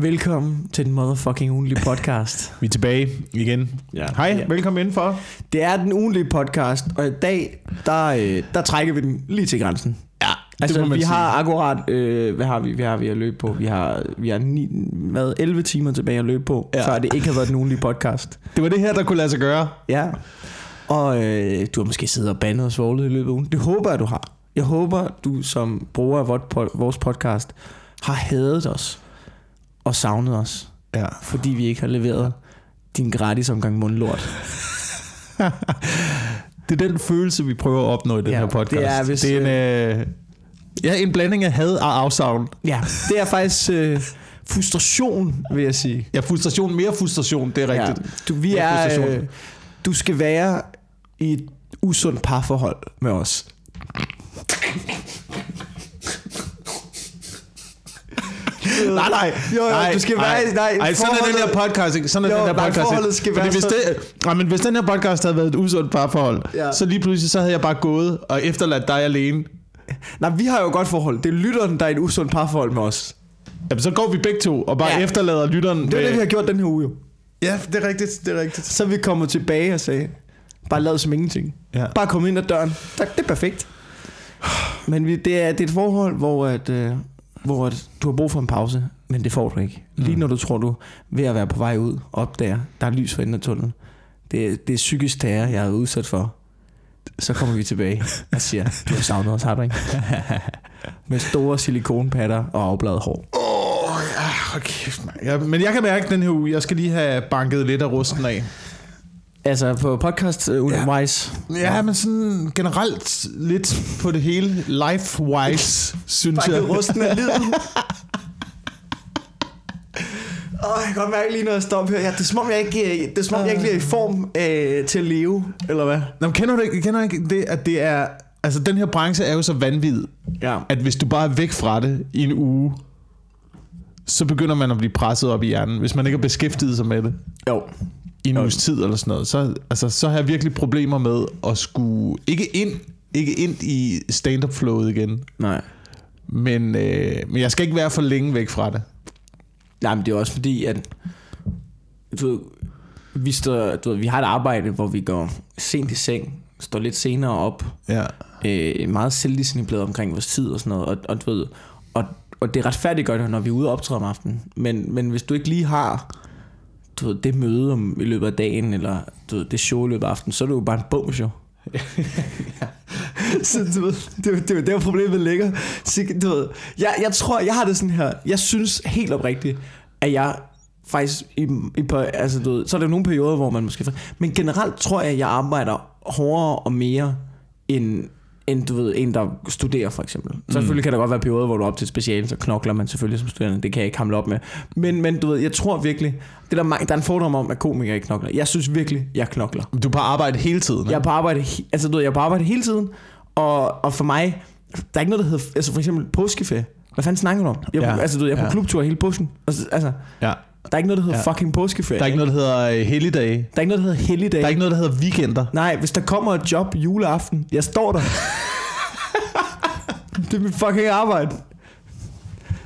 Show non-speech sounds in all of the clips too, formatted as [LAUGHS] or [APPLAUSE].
Velkommen til den motherfucking ugenlige [LAUGHS] podcast. Vi er tilbage igen. Ja. Hej, Ja. velkommen indenfor. Det er den ugenlige podcast, og i dag, der, øh, der trækker vi den lige til grænsen. Ja, Altså, må man vi sige. har akkurat, øh, hvad har vi, vi har vi at løbe på? Vi har, vi har ni, hvad, 11 timer tilbage at løbe på, ja. Før det ikke har været den ugenlige podcast. [LAUGHS] Det var det her, der kunne lade sig gøre. Ja. Og øh, du har måske siddet og bandet og svoglet i løbet af ugen. Det håber jeg, du har. Jeg håber, du som bruger af vores podcast har hadet os og savnet os, Ja. fordi vi ikke har leveret din gratis omgang mundlort. [LAUGHS] Det er den følelse, vi prøver at opnå i den Ja, her podcast. det er, hvis, det er en, øh, ja, en blanding af had og afsavn. Ja, det er faktisk øh, frustration, vil jeg sige. Ja, frustration, mere frustration, det er rigtigt. Ja, du, vi Mere er, øh, du skal være i et usundt parforhold med os. Nej, nej. Jo, jo, nej, du skal være- nej, nej, sådan er den her podcast. ikke? Sådan er Jo, den her nej, podcast. forholdet ikke? skal være hvis, det, nej, men hvis den her podcast havde været et usundt parforhold, Ja. så lige pludselig så havde jeg bare gået og efterladt dig alene. Nej, vi har jo et godt forhold. Det er lytteren, der er et usundt parforhold med os. Jamen, så går vi begge to og bare Ja. efterlader lytteren. Det er det, vi har gjort den her uge jo. Ja, det er rigtigt, det er rigtigt. Så vi kommet tilbage og sagde, bare lad som ingenting. Ja. Bare kom ind ad døren. Tak, det er perfekt. Men vi, det, er, det er et forhold, hvor, at, øh, hvor du har brug for en pause, men det får du ikke. Lige Mm. når du tror, du er ved at være på vej ud, opdager, der er lys for enden af tunnelen. Det, er- det er psykisk terror, jeg er udsat for. Så kommer vi tilbage og siger, du har savnet os, har du ikke? [LAUGHS] Med store silikonpatter og afbladet hår. Åh, oh, ja, okay. Ja, men jeg kan mærke den her uge, jeg skal lige have banket lidt af rusten af. Altså på podcast uh, Ja. wise. Ja, men sådan generelt lidt på det hele life-wise, synes jeg. Rusten af livet. [LAUGHS] Åh, jeg kan godt mærke lige, jeg stopper her. Ja, det er som om, jeg ikke, øh, det er, som om, jeg ikke lige er i form øh, til at leve, eller hvad? Nå, kender du ikke, kender du ikke det, at det er... Altså, den her branche er jo så vanvittig, Ja. at hvis du bare er væk fra det i en uge, så begynder man at blive presset op i hjernen, hvis man ikke har beskæftiget sig med det Jo. I en uges tid eller sådan noget. Så, altså, så har jeg virkelig problemer med at skulle... Ikke ind, ikke ind i stand-up-flowet igen, Nej. men, øh, men jeg skal ikke være for længe væk fra det. Nej, men det er også fordi, at du ved, vi, står, du ved, vi har et arbejde, hvor vi går sent i seng, står lidt senere op, Ja. øh, meget selvdisciplineret omkring vores tid og sådan noget, og, og du ved, og, og det er retfærdiggørende, når vi er ude og optræde om aftenen, men, men hvis du ikke lige har du ved, det møde om, i løbet af dagen, eller du ved, det show i løbet af aftenen, så er det jo bare en bum show. [LAUGHS] så du ved, det, det, det, er jo der problemet ligger. Så, du ved, jeg, jeg tror, jeg har det sådan her, jeg synes helt oprigtigt, at jeg faktisk, i, i, altså, du ved, så er der nogle perioder, hvor man måske... Men generelt tror jeg, at jeg arbejder hårdere og mere, end, end du ved, en, der studerer for eksempel. Så selvfølgelig kan der godt være perioder, hvor du er op til et speciale, så knokler man selvfølgelig som studerende. Det kan jeg ikke hamle op med. Men, men du ved, jeg tror virkelig, det er der, der er en fordom om, at komikere ikke knokler. Jeg synes virkelig, jeg knokler. Du er på arbejde hele tiden, ikke? Jeg er på arbejde, altså du ved, jeg er på arbejde hele tiden, og, og for mig, der er ikke noget, der hedder, altså for eksempel påskeferie. Hvad fanden snakker du om? Jeg, Ja. Altså du ved, jeg er på Ja. klubtur hele påsken. Altså, altså, Ja. Der er ikke noget, der hedder Ja. fucking påskeferie. Der er ikke noget, der hedder øh, helligdage. der er ikke noget, der hedder helligdag. Der er ikke noget, der hedder weekender. Nej, hvis der kommer et job juleaften, jeg står der. [LAUGHS] det er mit fucking arbejde.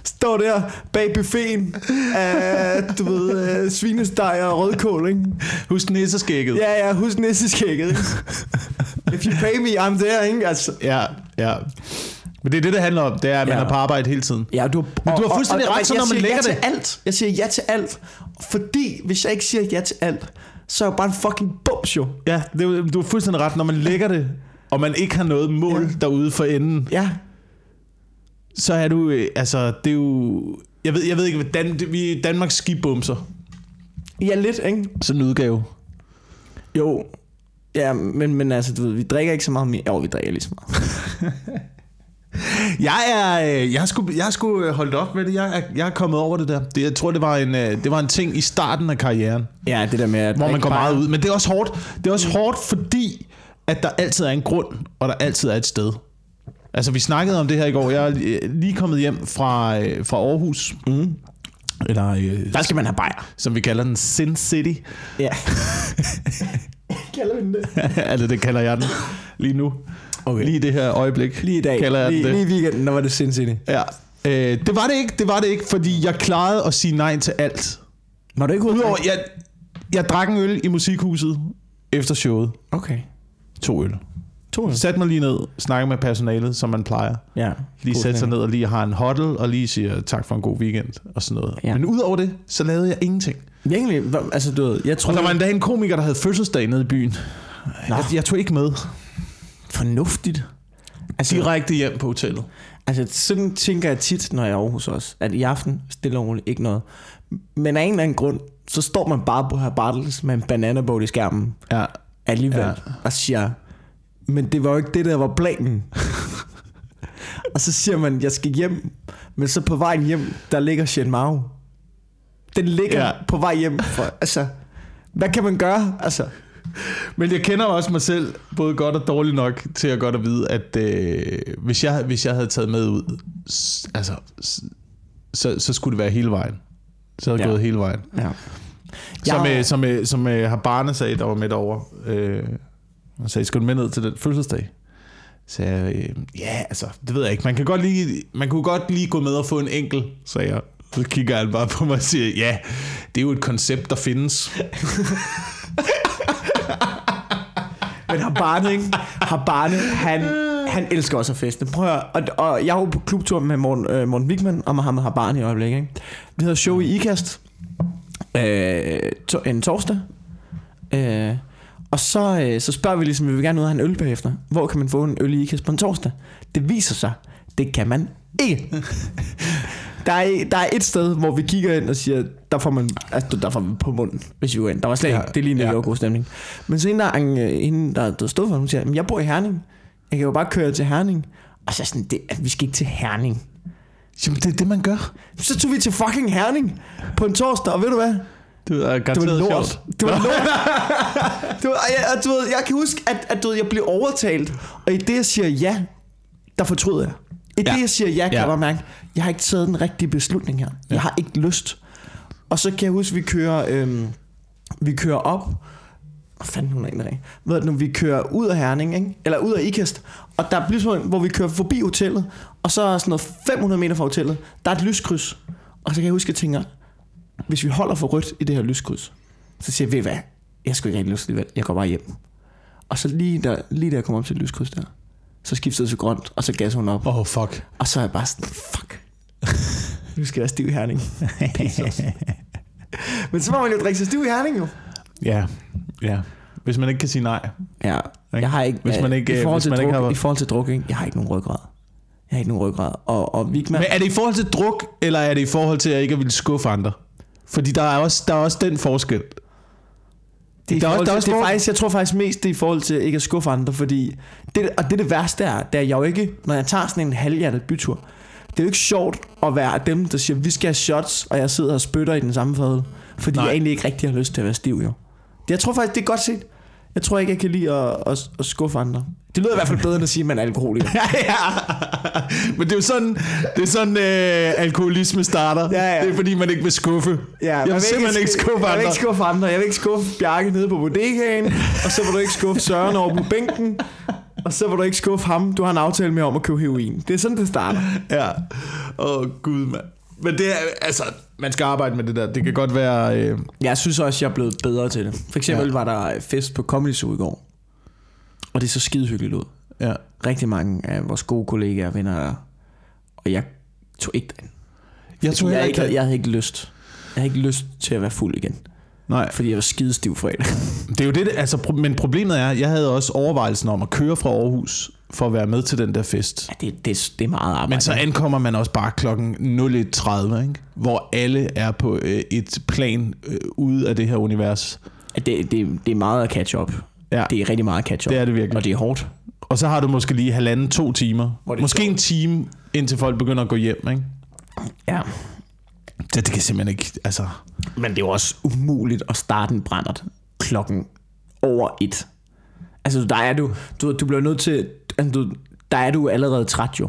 Står der bag buffeten af, du ved, øh, svinesteg og rødkål, ikke? Husk nisseskægget. Ja, ja, husk nisseskægget? If you pay me, I'm there, ikke? Altså, ja. ja. Men det er det, det handler om. Det er, at man Ja. er på arbejde hele tiden. Ja, du, Men du har fuldstændig ret, så når man lægger ja det- til alt. Jeg siger ja til alt. Fordi hvis jeg ikke siger ja til alt, så er jeg bare en fucking bums jo. Ja, det du har fuldstændig ret. Når man lægger det, og man ikke har noget mål Ja. derude for enden, Ja, så er du... øh, Altså, det er jo... Jeg ved, jeg ved ikke, hvad Dan, det, vi er Danmarks skibumser. ja lidt, ikke? Sådan en udgave. Jo. Ja, men, men altså, du ved, vi drikker ikke så meget mere. Jo, vi drikker lige så meget. [LAUGHS] Jeg er, øh, jeg sgu, jeg sgu øh, holdt op med det. Jeg er, jeg er kommet over det der. Det, jeg tror, det var, en, øh, det var en ting i starten af karrieren, Ja, det der med at hvor man går meget ud. Men det er også hårdt. Det er også hårdt, fordi at der altid er en grund, og der altid er et sted. Altså, vi snakkede om det her i går. Jeg er lige kommet hjem fra, fra Aarhus. Mm. Eller, øh, Der skal man have bajer. som vi kalder den, Sin City. Ja. [LAUGHS] Kalder vi den det? altså, det kalder jeg den lige nu. Okay. Lige i det her øjeblik. Lige i dag. Kalder jeg lige, det. lige i weekenden, der var det sindssygt. Ja. Øh, det var det ikke, det var det ikke, fordi jeg klarede at sige nej til alt. Var du ikke ude? Udover, jeg, jeg drak en øl i musikhuset efter showet. Okay. To øl. To øl. Sæt mig lige ned, snakke med personalet, som man plejer. Ja. Lige sætte sig ned og lige har en huddle, og lige siger tak for en god weekend, og sådan noget. Ja. Men udover det, så lavede jeg ingenting. Egentlig, altså du ved, jeg tror... Og der var endda en komiker, der havde fødselsdag nede i byen. Nå. Jeg, jeg tog ikke med. Fornuftigt. Altså, Direkte hjem på hotellet. altså, sådan tænker jeg tit, når jeg er i Aarhus også, at i aften, stille og roligt, ikke noget. Men af en eller anden grund, så står man bare på her Bartels med en bananabåd i skærmen Ja. alligevel, ja. Og siger, men det var jo ikke det, der var planen. [LAUGHS] og så siger man, jeg skal hjem, men så på vejen hjem, der ligger Shen Mao. Den ligger. Ja. på vej hjem. For, altså, hvad kan man gøre? Altså, Men jeg kender også mig selv både godt og dårligt nok til at godt at vide, at øh, hvis, jeg, hvis jeg havde taget med ud, altså, så, så skulle det være hele vejen. Så havde jeg Ja. gået hele vejen. ja. Som, Jeg- øh, som, øh, som øh, har barne sagde, der var med derovre. Øh, og sagde, skal du med ned til den fødselsdag? Så jeg, øh, ja, altså, det ved jeg ikke. Man, kan godt lige, man kunne godt lige gå med og få en enkel, sagde jeg. Så kigger han bare på mig og siger, ja, det er jo et koncept, der findes. [LAUGHS] Men har barnet, ikke? Har barnet, han, han elsker også at feste. Prøv at, høre, og, og jeg var på klubtur med Morten, øh, Morten Wigman og Mohammed barnet i øjeblikket. Ikke? Vi havde show i IKAST øh, to, en torsdag. Øh, og så, øh, så spørger vi ligesom, vi vil gerne ud og have en øl bagefter. Hvor kan man få en øl i IKAST på en torsdag? Det viser sig, det kan man ikke. Der er, der er et sted, hvor vi kigger ind og siger, der får man, altså, der får vi på munden, hvis vi går ind. Der var slet ikke, Ja, det er lige ja. ja. god stemning. Men så en der, en, en, der, der stod for, hun siger, "Men jeg bor i Herning. Jeg kan jo bare køre til Herning. Og så sådan, det, at vi skal ikke til Herning. Jamen, det er det, man gør. Så tog vi til fucking Herning på en torsdag, og ved du hvad? Det Det garanteret var lort. Det var lort. det var, jeg, du ved, jeg kan huske, at, at du ved, jeg blev overtalt, og i det, jeg siger ja, der fortryder jeg. I Ja. det, jeg siger ja, kan Ja. jeg bare mærke, jeg har ikke taget den rigtige beslutning her. Jeg har ikke lyst. Og så kan jeg huske, vi kører, øhm, vi kører op, hvad fanden hun er egentlig Ved du, vi kører ud af Herning, ikke? eller ud af Ikast, og der bliver sådan, hvor vi kører forbi hotellet, og så er sådan noget 500 meter fra hotellet, der er et lyskryds. Og så kan jeg huske, at jeg tænker, hvis vi holder for rødt i det her lyskryds, så siger jeg, ved hvad, jeg skulle ikke rigtig lyst alligevel, jeg går bare hjem. Og så lige, der, lige da jeg kom op til lyskryds der, så skiftede til grønt, og så gasser hun op. Åh, oh, fuck. Og så er jeg bare sådan, fuck. [LAUGHS] nu skal jeg være stiv i Herning. [LAUGHS] Men så må man jo drikke sig stiv i Herning jo. Ja, ja. Hvis man ikke kan sige nej. Ja, jeg har ikke, Hvis man ikke- i forhold hvis til man druk, ikke har- i forhold til druk, ikke? jeg har ikke nogen ryggrad. Jeg har ikke nogen ryggrad. Og, og Vigman, Men er det i forhold til druk, eller er det i forhold til, at jeg ikke vil skuffe andre? Fordi der er også, der er også den forskel. Det er, Der er også- der er også det er faktisk, jeg tror faktisk mest, det er i forhold til ikke at skuffe andre, fordi det, og det er det værste er, det er jeg jo ikke, når jeg tager sådan en halvhjertet bytur, det er jo ikke sjovt at være dem, der siger, vi skal have shots, og jeg sidder og spytter i den samme fadel, fordi. Nej. jeg egentlig ikke rigtig har lyst til at være stiv, jo. Det, jeg tror faktisk, det er godt set. Jeg tror ikke, jeg kan lide at, at, at skuffe andre. Det lyder i hvert fald bedre, end at sige, at man er alkoholiker. [LAUGHS] ja, men det er jo sådan, det er sådan øh, alkoholisme starter. Ja, ja. Det er fordi, man ikke vil skuffe. Ja, jeg vil simpelthen ikke skuffe Jeg vil andre. ikke skuffe andre. Jeg vil ikke skuffe Bjarke nede på bodegaen, og så vil du ikke skuffe Søren over på bænken, og så vil du ikke skuffe ham, du har en aftale med om at købe heroin. Det er sådan, det starter. Ja. Åh, oh, gud, mand. Men det er, altså, man skal arbejde med det der. Det kan godt være... Øh, Jeg synes også, jeg er blevet bedre til det. For eksempel Ja. var der fest på Comedy Zoo i går, og det så skide hyggeligt ud. ja. Rigtig mange af vores gode kollegaer og venner der, og jeg tog ikke den. Jeg tror jeg, ikke, ikke... jeg havde ikke lyst. Jeg havde ikke lyst til at være fuld igen, Nej, fordi jeg var skide stiv fredag. det er jo det, altså, men problemet er, jeg havde også overvejelsen om at køre fra Aarhus for at være med til den der fest. Ja, det, det, det er meget arbejde. Men så ankommer man også bare klokken 01.30, ikke? hvor alle er på øh, et plan øh, ude af det her univers. Ja, det, det, det er meget at catch up. Ja. Det er rigtig meget catch up. Det er det virkelig. Og det er hårdt. Og så har du måske lige halvanden, to timer. Er Måske en time, indtil folk begynder at gå hjem. Ikke? Ja. Det, det kan simpelthen ikke... Altså, Men det er jo også umuligt at starte en brændert klokken over et. Altså, der er du, du, du bliver nødt til, altså, du, der er du allerede træt jo.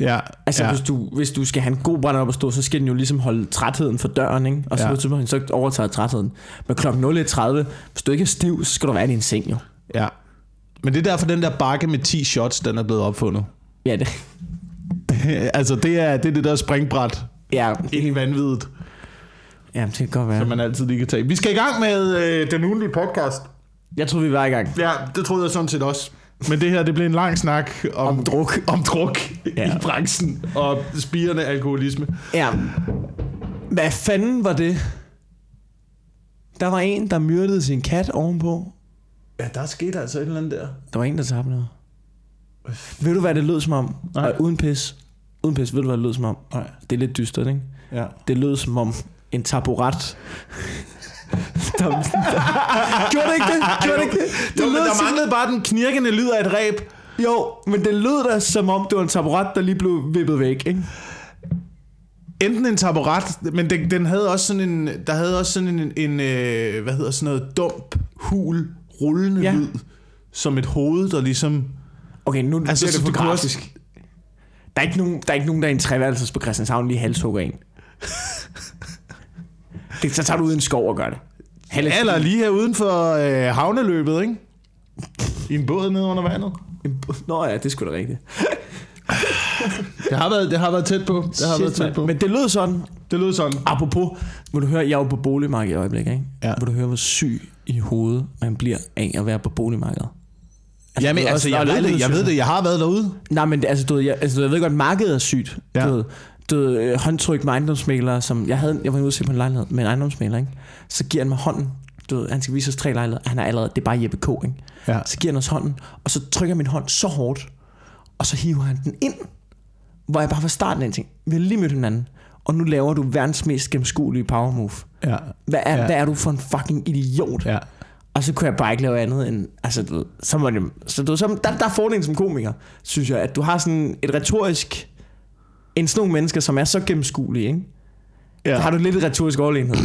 ja, Altså, ja. hvis, du, hvis du skal have en god brændert op at stå, så skal den jo ligesom holde trætheden for døren, ikke? Og så, Ja. ja. så, overtager trætheden. Men klokken 01.30, hvis du ikke er stiv, så skal du være i din seng jo. ja. Men det er derfor, den der bakke med 10 shots, den er blevet opfundet. Ja, det, [LAUGHS] altså, det er, det er det der springbræt Ja, ind i vanvittet, ja det kan godt være. som man altid lige kan tage. Vi skal i gang med øh, den ugenlige podcast. Jeg troede, vi var i gang. Ja, det troede jeg sådan set også. Men det her, det blev en lang snak om, Om druk. om druk ja. I branchen og spirende alkoholisme. Ja. Hvad fanden var det? Der var en, der myrdede sin kat ovenpå. Ja, der skete altså et eller andet der. Der var en, der tabte noget. Ved du, hvad det lød som om? Nej. Og uden pis. Uden pis, ved du, hvad det lød som om? Nej. Det er lidt dystert, ikke? Ja. Det lød som om en taburet. Der, der, gjorde det ikke det? Gjorde det ikke det? det Jo, men lød der som- manglede bare den knirkende lyd af et ræb. Jo, men det lød da som om, det var en taburet, der lige blev vippet væk, ikke? Enten en taburet, men den, den havde også sådan en, der havde også sådan en, en øh, hvad hedder sådan noget, dump, hul, rullende Ja. lyd, som et hoved, der ligesom... Okay, nu Altså, bliver det for grafisk. Der er, ikke nogen, der er ikke nogen, der er en treværelses på Christianshavn lige halshugger en. Det, så tager du ud i en skov og gør det. Halv- Eller lige her uden for øh, havneløbet, ikke? I en båd nede under vandet. Nå ja, det er sgu da rigtigt. Det har været, det har været tæt på. Det har Shit, været tæt på. Men det lød sådan, det lød sådan. apropos, må du høre, jeg er jo på boligmarkedet i øjeblikket, ikke? Ja. Må du høre, hvor syg i hovedet man bliver af at være på boligmarkedet. Jamen, du ved, altså, jeg ved det, jeg ved det, jeg har været derude. Nej, men det- altså, du ved, jeg, altså, du ved, jeg ved godt, markedet er sygt. Ja. Du ved, du ved, øh, håndtryk med ejendomsmælere, som jeg havde, jeg var ude at se på en lejlighed med en ejendomsmæler, ikke? Så giver han mig hånden. Du ved, han skal vise os tre lejligheder. Han er allerede, det er bare Jeppe K, ikke? Ja. Så giver han os hånden, og så trykker min hånd så hårdt, og så hiver han den ind, hvor jeg bare fra starten af en ting, vi har lige mødt hinanden, og nu laver du verdens mest gennemskuelige power move. Ja. Hvad er, Ja. hvad er du for en fucking idiot? Ja. Og så kunne jeg bare ikke lave andet end, altså, du ved, så må det, så du, så, der, der er fordelen som komiker, synes jeg, at du har sådan et retorisk, en sådan nogle mennesker, som er så gennemskuelige, ikke? Ja. Ja. Så har du lidt et retorisk overlegenhed.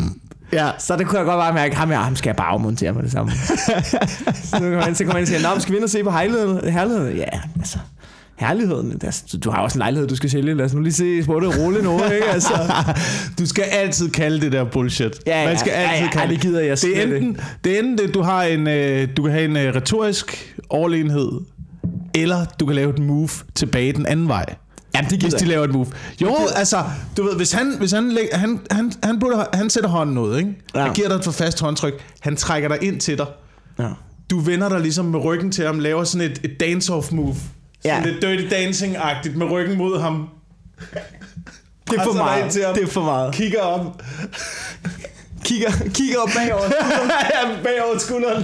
ja. Så det kunne jeg godt bare mærke, ham, her, ham skal jeg bare afmontere med det samme. [LAUGHS] så nu kommer jeg ind, så kommer jeg ind og siger, Nå, skal vi ind og se på herligheden? herligheden? Ja, altså, herligheden. Altså, du har også en lejlighed, du skal sælge. Lad os nu lige se på det roligt nu, ikke? Altså, [LAUGHS] Du skal altid kalde det der bullshit. Ja, ja, Man skal ja, altid ja, kalde det gider jeg det. Er enten, det er enten det, du har en, øh, du kan have en øh, retorisk overlegenhed, eller du kan lave et move tilbage den anden vej. Jamen, det Hvis gider de laver et move. Jo, altså, du ved, hvis han, hvis han, læg, han, han, han, putter, han sætter hånden ud, ikke? Ja. Han giver dig et for fast håndtryk. Han trækker dig ind til dig. Ja. Du vender dig ligesom med ryggen til ham, laver sådan et, et dance-off move. Sådan Ja. lidt dirty dancing-agtigt med ryggen mod ham. Det er for meget. til ham. Det er for meget. Kigger op. Kigger, kigger op bagover. [LAUGHS] ja, bagover skulderen.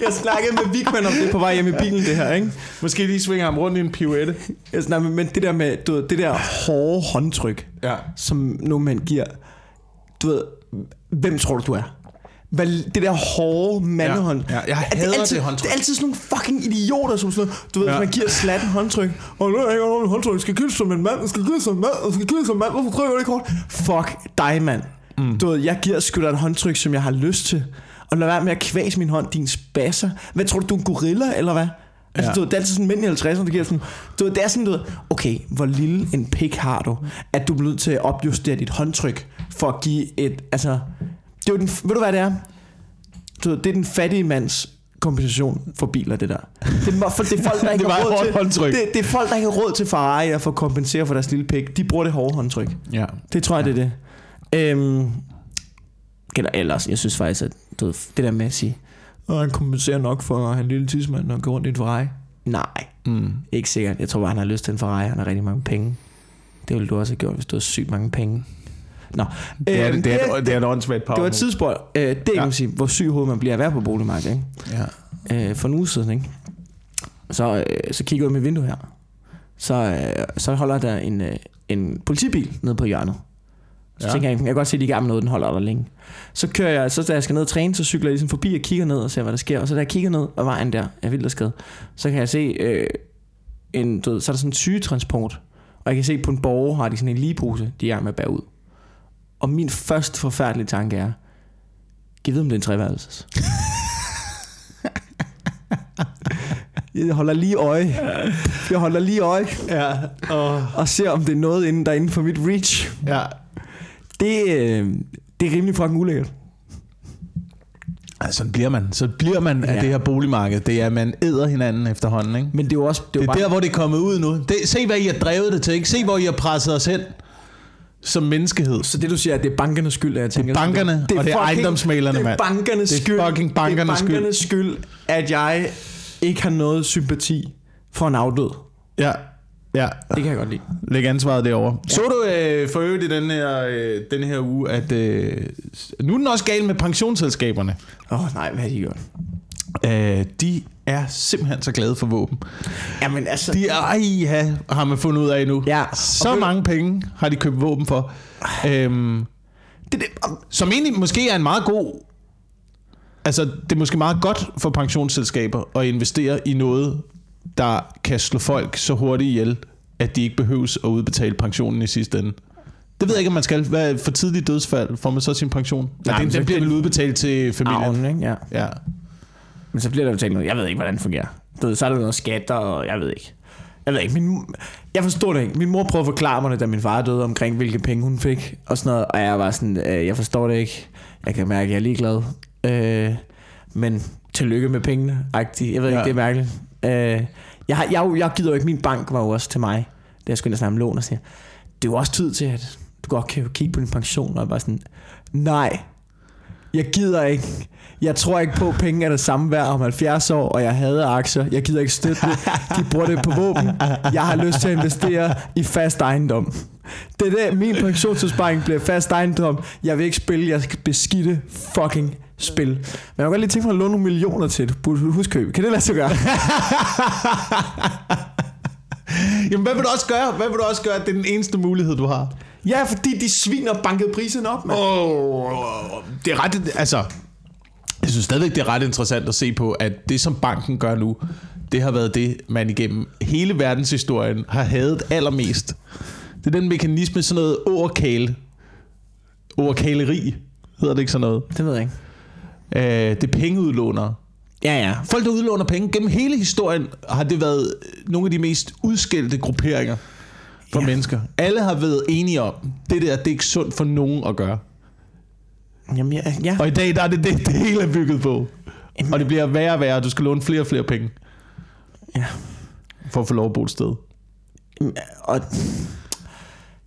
Jeg snakkede med Vigman om det på vej hjem i bilen, det her, ikke? Måske lige svinger ham rundt i en pirouette. Jeg snakkede, men det der med, du ved, det der hårde håndtryk, Ja. som nogle mænd giver, du ved, hvem tror du, du er? Hvad, det der hårde mandehånd. Ja, ja, jeg Er hader altid, det håndtryk. Det er altid sådan nogle fucking idioter, som sådan noget, du ved, Ja. man giver slatten håndtryk. Og nu er jeg ikke håndtryk, jeg skal det som en mand, jeg skal det som en mand, jeg skal det som en mand, hvorfor trykker du ikke hårdt? Fuck dig, mand. Mm. Du ved, jeg giver sgu da et håndtryk, som jeg har lyst til. Og lad være med at kvæse min hånd, din spasser. Hvad tror du, du er en gorilla, eller hvad? Altså, Ja. du ved, det er altid sådan mænd i 50'erne, der giver sådan, du ved, det er sådan, du ved, okay, hvor lille en pik har du, at du bliver nødt til at opjustere dit håndtryk, for at give et, altså, det er jo den, ved du hvad det er? Du ved, det er den fattige mands kompensation for biler, det der. Det er, for, det er folk, der [LAUGHS] ikke Det har råd til, håndtryk. det, det, er folk, der ikke har råd til Ferrari og for at kompensere for deres lille pik. De bruger det hårde håndtryk. Ja. Det tror jeg, det er det. Øhm, eller ellers, jeg synes faktisk, at du ved, det der med at sige, at han kompenserer nok for at have en lille tidsmand og gå rundt i en Ferrari. Nej, Mm. ikke sikkert. Jeg tror bare, han har lyst til en Ferrari. Han har rigtig mange penge. Det ville du også have gjort, hvis du havde sygt mange penge. Nå, Det, er, øhm, det, er, det, det er et åndssvagt power det var et tidsspørg. Øh, det er Ja. kan man sige, hvor syg hoved man bliver at være på boligmarkedet. Ikke? Ja. øh, for en uge siden, ikke? Så, øh, så kigger jeg ud mit vindue her. Så, øh, så holder der en, øh, en politibil nede på hjørnet. Så Ja. tænker jeg, jeg kan godt se, at de er i gang med noget, den holder der længe. Så kører jeg, så da jeg skal ned og træne, så cykler jeg ligesom forbi og kigger ned og ser, hvad der sker. Og så da jeg kigger ned ad vejen der, jeg vildt skade, så kan jeg se, øh, en, du ved, så er der sådan en sygetransport. Og jeg kan se, på en borger har de sådan en ligepose, de er med at bære ud. Og min første forfærdelige tanke er, giv ved om det er en treværelses. [LAUGHS] Jeg holder lige øje. Jeg holder lige øje Ja. Og, og ser, om det er noget inden, der er inden for mit reach. ja. Det, øh, det er rimelig fucking ulækkert. Altså, sådan bliver man. Så bliver man ja. af det her boligmarked. Det er, at man æder hinanden efterhånden, ikke? Men det er jo også... Det er, Det er bare, der, hvor det er kommet ud nu. Det, se, hvad I har drevet det til, ikke? Se, hvor I har presset os hen som menneskehed. Så det du siger, at det er bankernes skyld, at jeg tænker... bankerne, og det er ejendomsmæglerne, Det er mand. bankernes Det er skyld. fucking bankernes det er bankernes skyld, at jeg ikke har noget sympati for en afdød. Ja, ja. Det kan jeg godt lide. Læg ansvaret derovre. Ja. Så du øh, for øvrigt i den her, øh, den her uge, at øh, nu er den også gal med pensionsselskaberne. Åh oh, nej, hvad har de gjort? Øh, de er simpelthen så glade for våben. Jamen altså... De er, ja, har man fundet ud af nu. Ja, Så og mange penge har de købt våben for. Øhm, det, det, som egentlig måske er en meget god... Altså, det er måske meget godt for pensionsselskaber at investere i noget, der kan slå folk så hurtigt ihjel, at de ikke behøves at udbetale pensionen i sidste ende. Det ved jeg ikke, om man skal. Hvad for tidligt dødsfald? Får man så sin pension? Nej, men den, den bliver vel udbetalt til familien. arven, ikke? Ja. Ja. Men så bliver der jo talt noget. Jeg ved ikke, hvordan det fungerer. Du ved, så er der noget skatter, og jeg ved ikke. Jeg ved ikke, min, jeg forstår det ikke. Min mor prøvede at forklare mig det, da min far døde, omkring hvilke penge hun fik, og sådan noget. Og jeg var sådan, øh, jeg forstår det ikke. Jeg kan mærke, at jeg er ligeglad. Øh, men tillykke med pengene, agtigt. Jeg ved ikke, Ja. det er mærkeligt. Øh, jeg, har, jeg, jeg gider jo ikke, min bank var jo også til mig, da jeg skulle ind og snakke om lån og siger, det er jo også tid til, at du godt kan kigge på din pension, og jeg bare sådan, nej, jeg gider ikke. Jeg tror ikke på, at penge er det samme værd om 70 år, og jeg hader aktier. Jeg gider ikke støtte det. De bruger det på våben. Jeg har lyst til at investere i fast ejendom. Det er det, min pensionsopsparing bliver fast ejendom. Jeg vil ikke spille, jeg skal beskidte fucking spil. Men jeg kan godt lige tænke mig at låne nogle millioner til et huskøb. Kan det lade sig gøre? [LAUGHS] Jamen, hvad vil du også gøre? Hvad vil du også gøre? Det er den eneste mulighed, du har. Ja, fordi de sviner banket prisen op, mand. Oh, det er ret... Altså, jeg synes stadigvæk, det er ret interessant at se på, at det, som banken gør nu, det har været det, man igennem hele verdenshistorien har hadet allermest. Det er den mekanisme, sådan noget overkale. Overkaleri, hedder det ikke sådan noget. Det ved jeg ikke. Øh, det er pengeudlånere. Ja, ja. Folk, der udlåner penge, gennem hele historien har det været nogle af de mest udskældte grupperinger for ja. Mennesker. Alle har været enige om, det der, det er ikke sundt for nogen at gøre. Jamen, ja, ja. Og i dag der er det det, det hele er bygget på. Og det bliver værre og værre, du skal låne flere og flere penge. Ja. For at få lov at bo et sted. Og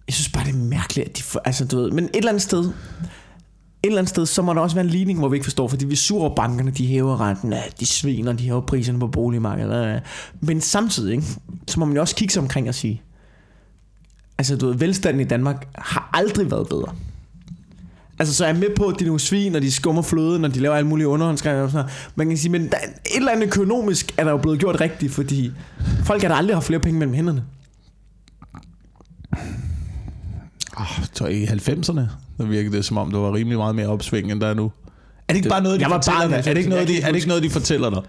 jeg synes bare, det er mærkeligt, at de får, altså du ved, men et eller andet sted, et eller andet sted, så må der også være en ligning, hvor vi ikke forstår, fordi vi surer bankerne, de hæver renten, ja, de sviner, de hæver priserne på boligmarkedet. ja. Men samtidig, ikke, så må man jo også kigge sig omkring og sige, altså du ved, velstanden i Danmark har aldrig været bedre. Altså, så er jeg med på, at de er nogle svin, og de skummer fløden, og de laver alle mulige underhåndsgrejer og sådan noget. Man kan sige, men der, et eller andet økonomisk er der jo blevet gjort rigtigt, fordi folk har da aldrig haft flere penge mellem hænderne. Oh, så i 90'erne, der virkede det som om, der var rimelig meget mere opsving, end der er nu. Er det ikke Det- bare noget, de jeg var fortæller barn dig? Er det ikke noget, de, 90'erne. er det ikke noget, de fortæller dig?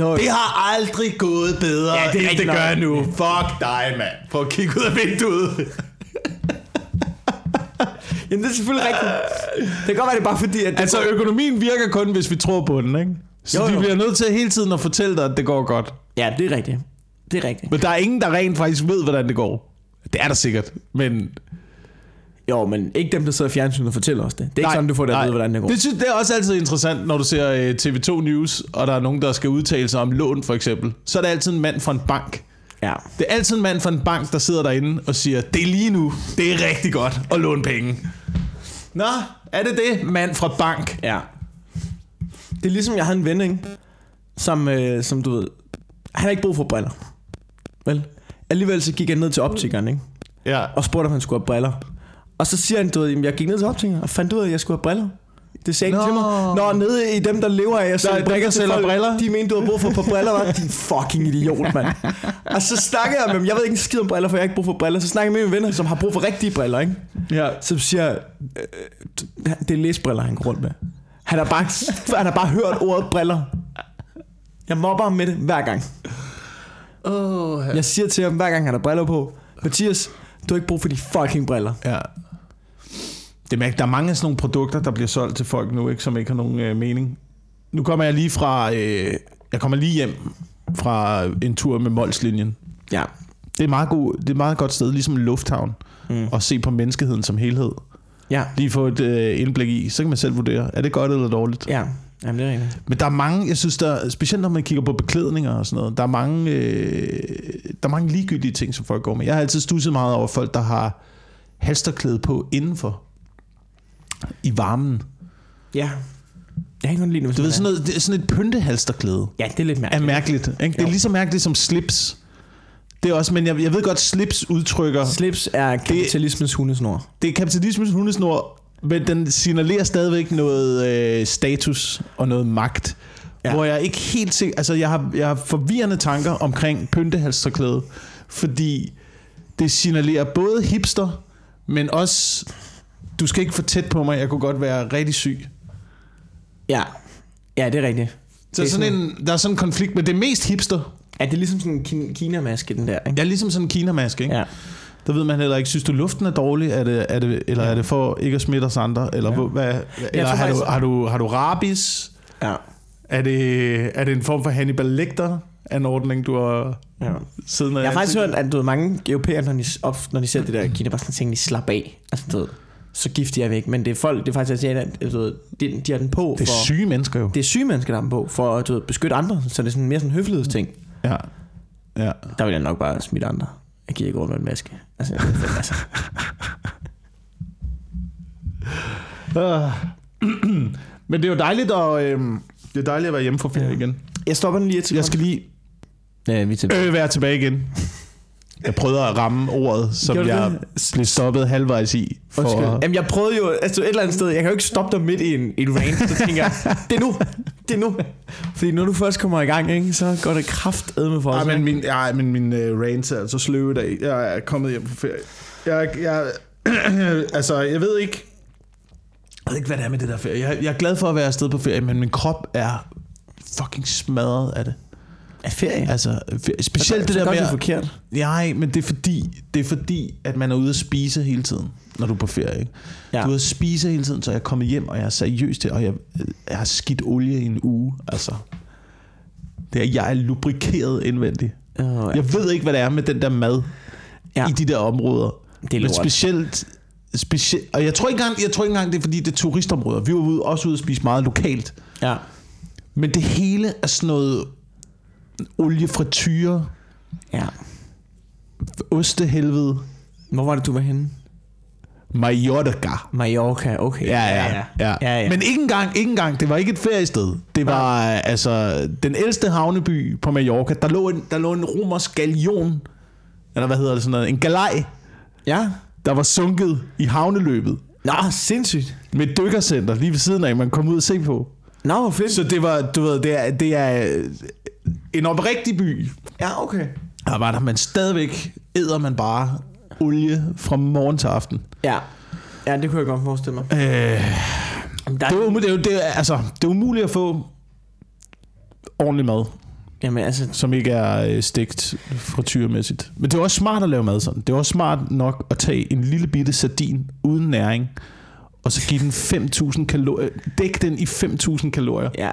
Jo, Det har aldrig gået bedre, Ja, det end det gør nu. Fuck dig, mand. Prøv at kigge ud af vinduet. [LAUGHS] Jamen, det er selvfølgelig rigtigt. Det kan godt være, det er bare fordi, at det altså, økonomien virker kun, hvis vi tror på den, ikke? Så Jo, jo, vi bliver nødt til hele tiden at fortælle dig, at det går godt. Ja, det er rigtigt. Det er rigtigt. Men der er ingen, der rent faktisk ved, hvordan det går. Det er der sikkert, men... Jo, men ikke dem, der sidder i fjernsynet og fortæller os det. Det er ikke sådan, du får det at vide, hvordan det går. Det, synes, det er også altid interessant, når du ser øh, TV2 News, og der er nogen, der skal udtale sig om lån, for eksempel. Så er der altid en mand fra en bank. Ja. Det er altid en mand fra en bank, der sidder derinde og siger, det er lige nu, det er rigtig godt at låne penge. Nå, er det det, mand fra bank? Ja. Det er ligesom, jeg havde en ven, ikke? Som, øh, som du ved, han har ikke brug for briller. Vel? Alligevel så gik han ned til optikeren, ikke? Ja. Og spurgte, om han skulle have briller. Og så siger han, du ved, "Jamen, jeg gik ned til optikeren og fandt ud af, at jeg skulle have briller. Det sagde han til mig. Nå. Nede i dem, der lever af at sælge dem, til sælger folk, briller. De mente, du havde brug for par briller, var Din fucking idiot, mand. [LAUGHS] og så snakker jeg med ham. Jeg ved ikke en skid om briller, for jeg har ikke brug for briller. Så snakker jeg med mine venner, som har brug for rigtige briller, ikke? ja. Så siger jeg, øh, det er læsbriller, han går rundt med. Han har bare, han har bare hørt ordet briller. Jeg mobber ham med det hver gang. Oh, Jeg siger til ham, hver gang han har briller på, Mathias, du har ikke brug for de fucking briller. ja. Det er. Der er mange af sådan nogle produkter, der bliver solgt til folk nu, ikke, som ikke har nogen øh, mening. Nu kommer jeg lige fra... Øh, jeg kommer lige hjem fra en tur med Molslinjen. Ja. Det er, et meget god, det er et meget godt sted, ligesom en lufthavn, Mm. at se på menneskeheden som helhed. Ja. Lige få et øh, indblik i, så kan man selv vurdere, er det godt eller dårligt. Ja. Jamen, det er rigtigt. Men der er mange, jeg synes, der, specielt når man kigger på beklædninger og sådan noget, der er mange, øh, der er mange ligegyldige ting, som folk går med. Jeg har altid stusset meget over folk, der har halsterklæde på indenfor i varmen. Ja. Jeg ikke nogen lide, Du ved, sådan, noget, det er sådan et pyntehalsterklæde Ja, det er lidt er mærkeligt. mærkeligt. Ikke? Det er Jo. lige så mærkeligt som slips. Det er også, men jeg, jeg ved godt, slips udtrykker, Slips er kapitalismens hundesnor. det er kapitalismens hundesnor, men den signalerer stadigvæk noget øh, status og noget magt. Ja. Hvor jeg ikke helt sikker, altså jeg har, jeg har forvirrende tanker omkring pyntehalsterklæde, fordi det signalerer både hipster, men også, du skal ikke for tæt på mig, jeg kunne godt være rigtig syg. Ja. Ja, det er rigtigt. Så Det er sådan en, der er sådan en konflikt, men det er mest hipster. Ja, det er ligesom sådan en kin- Kina-maske, den der, ikke? Er ligesom sådan en kinamaske, ikke? Ja. Der ved man heller ikke, synes du luften er dårlig, er det, er det, eller er det for ikke at smitte os andre? Eller, Ja. ja. hvad, eller har, du, faktisk- har, du, har du rabies? Ja. Er det, er det en form for Hannibal Lecter anordning, du har ja. siden af? Jeg har faktisk hørt, at du ved, mange europæere, når de, op, når de ser det der Kina, bare sådan tænker, de slap af. Altså, du ved, så giftig er ikke. Men det er folk, det er faktisk asiater, ved, de, de har den på det er for... syge mennesker jo. Det er syge mennesker, der har den på, for at du ved, beskytte andre. Så det er sådan mere sådan en høflighedsting. Ja. ja. Der vil jeg nok bare smitte andre. Jeg giver ikke rundt med en maske. Altså, altså. Uh. [CLEARS THROAT] Men det er jo dejligt at, øhm, det er dejligt at være hjemme fra ferie igen. Jeg stopper den lige et sekund. Jeg skal lige Ja, vi er tilbage. øh, være tilbage igen. Jeg prøvede at ramme ordet, som Gjorde jeg det? blev stoppet halvvejs i. For, Undskyld. Jamen, jeg prøvede jo, altså et eller andet sted, jeg kan jo ikke stoppe dig midt i en, i en rant, så tænker jeg, det er nu, det er nu. Fordi når du først kommer i gang, ikke, så går det kraftedme for os. Ej, men min, ej, men min uh, rant er altså sløv i dag. Jeg er kommet hjem på ferie. Jeg, jeg, [CLEARS THROAT] altså, jeg ved ikke... Jeg ved ikke, hvad det er med det der ferie. Jeg, jeg er glad for at være afsted på ferie, men min krop er fucking smadret af det. Er ferie? Altså, specielt det så der gør med... du at- forkert. Nej, men det er fordi, det er fordi, at man er ude at spise hele tiden, når du er på ferie. Ikke? Ja. Du er ude at spise hele tiden, så jeg er kommet hjem, og jeg er seriøs til, og jeg, jeg har skidt olie i en uge. Altså, det er, jeg er lubrikeret indvendigt. Uh, ja. Jeg ved ikke, hvad det er med den der mad Ja. i de der områder. Det er Men lort. specielt, specielt... Og jeg tror, ikke engang, jeg tror ikke engang, det er fordi, det er turistområder. Vi var ude, også ude at spise meget lokalt. Ja. Men det hele er sådan noget oliefrityre, ja. ostehelvede, Hvor var det, du var henne? Mallorca. Mallorca, okay. Ja, ja, ja. ja. ja, ja. Men ikke engang, ikke engang, det var ikke et feriested. Det var ja. altså den ældste havneby på Mallorca. Der lå en, der lå en romersk galion, eller hvad hedder det sådan noget, en galej, ja. der var sunket i havneløbet. Nå, sindssygt. Med et dykkercenter lige ved siden af, man kom ud og se på. Nå, hvor fedt. Så det var, du ved, det er, det er en oprigtig by. Ja, okay. Der var der, men stadigvæk æder man bare olie fra morgen til aften. Ja. Ja, det kunne jeg godt forestille mig. Øh, Jamen, der det, er, er, umu- det, er, det, er, altså, det er umuligt at få ordentlig mad, jamen, altså, som ikke er øh, stegt frityremæssigt. Men det er også smart at lave mad sådan. Det er også smart nok at tage en lille bitte sardin uden næring, og så give den 5.000 kalorier. Dæk den i 5.000 kalorier. ja.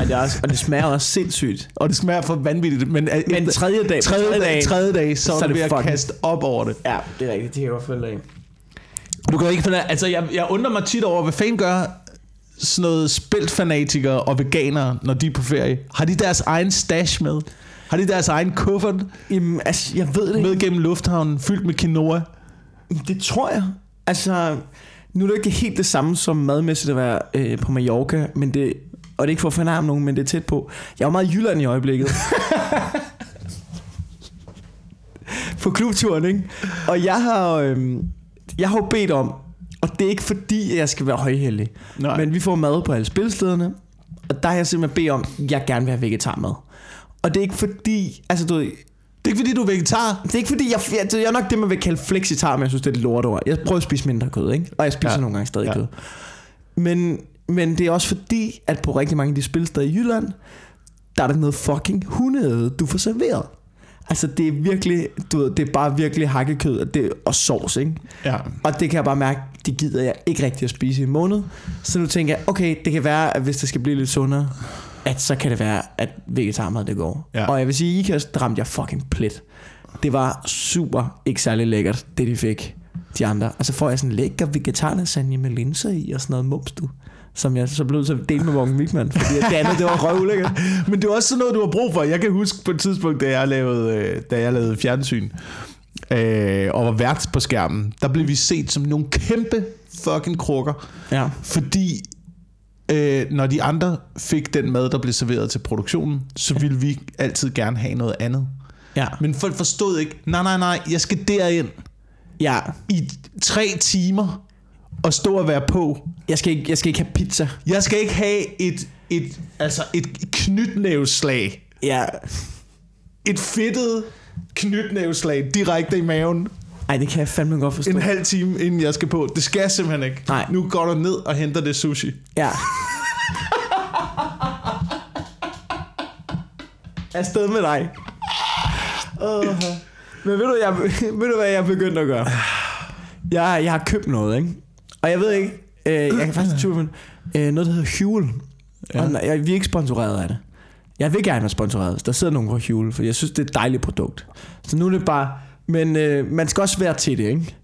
Og det, er også, og det smager også sindssygt. Og det smager for vanvittigt. Men, Men tredje dag, tredje, tredje dag, tredje dag, så, så er det ved at kaste op over det. Ja, det er rigtigt. Det kan jeg godt følge af. Du kan ikke finde altså jeg, jeg undrer mig tit over, hvad fanden gør sådan noget spæltfanatikere og veganere, når de er på ferie? Har de deres egen stash med? Har de deres egen kuffert Jamen, altså, jeg ved det ikke. med gennem lufthavnen, fyldt med quinoa? Det tror jeg. Altså, nu er det ikke helt det samme som madmæssigt at være øh, på Mallorca, men det, og det er ikke for at fornærme nogen, men det er tæt på. Jeg er jo meget i Jylland i øjeblikket. [LAUGHS] på klubturen, ikke? Og jeg har, øh, jeg har jo bedt om, og det er ikke fordi, jeg skal være højheldig, Nej. men vi får mad på alle spilstederne, og der har jeg simpelthen bedt om, at jeg gerne vil have vegetarmad. Og det er ikke fordi, altså du ved, Det er ikke fordi, du er vegetar. det er ikke fordi, jeg, jeg, jeg er nok det, man vil kalde flexitar, men jeg synes, det er et lortord. Jeg prøver at spise mindre kød, ikke? Og jeg spiser ja. Nogle gange stadig. Ja. kød. Men, men det er også fordi, at på rigtig mange af de spilsteder i Jylland, der er der noget fucking hundeæde, du får serveret. Altså, det er virkelig, du ved, det er bare virkelig hakkekød og, det, og sovs, ikke? Ja. Og det kan jeg bare mærke, det gider jeg ikke rigtig at spise i en måned. Så nu tænker jeg, okay, det kan være, at hvis det skal blive lidt sundere, at så kan det være, at vegetarmad det går. Ja. Og jeg vil sige, i IKAST ramte jeg fucking plet. Det var super ikke særlig lækkert, det de fik. de andre. Og så får jeg sådan en lækker vegetarlasagne med linser i og sådan noget mums, du. Som jeg så blev så delt med Morgan Wigman, fordi det andet, det var røvulækkert. [LAUGHS] Men det var også sådan noget, du har brug for. Jeg kan huske på et tidspunkt, da jeg lavede, øh, da jeg lavede fjernsyn, øh, og var vært på skærmen, der blev vi set som nogle kæmpe fucking krukker. Ja. Fordi øh, når de andre fik den mad, der blev serveret til produktionen, så ville vi altid gerne have noget andet. Ja. Men folk forstod ikke, nej, nej, nej, jeg skal derind ja. i tre timer og stå og være på. Jeg skal ikke, jeg skal ikke have pizza. Jeg skal ikke have et, et, altså et knytnævslag. Ja. Et fedtet knytnævslag direkte i maven. Ej, det kan jeg fandme godt forstå. En halv time inden jeg skal på. Det skal jeg simpelthen ikke. Nej. Nu går du ned og henter det sushi. Ja. [LAUGHS] Afsted med dig. Uh, men ved du, jeg, ved du, hvad jeg er begyndt at gøre? Jeg, jeg har købt noget, ikke? Og jeg ved ikke, øh, jeg kan faktisk men øh, noget, der hedder Huel. Ja. Og jeg, vi er ikke sponsoreret af det. Jeg vil gerne være sponsoreret, hvis der sidder nogen fra Huel, for jeg synes, det er et dejligt produkt. Så nu er det bare... Men øh, man skal også være til det, ikke?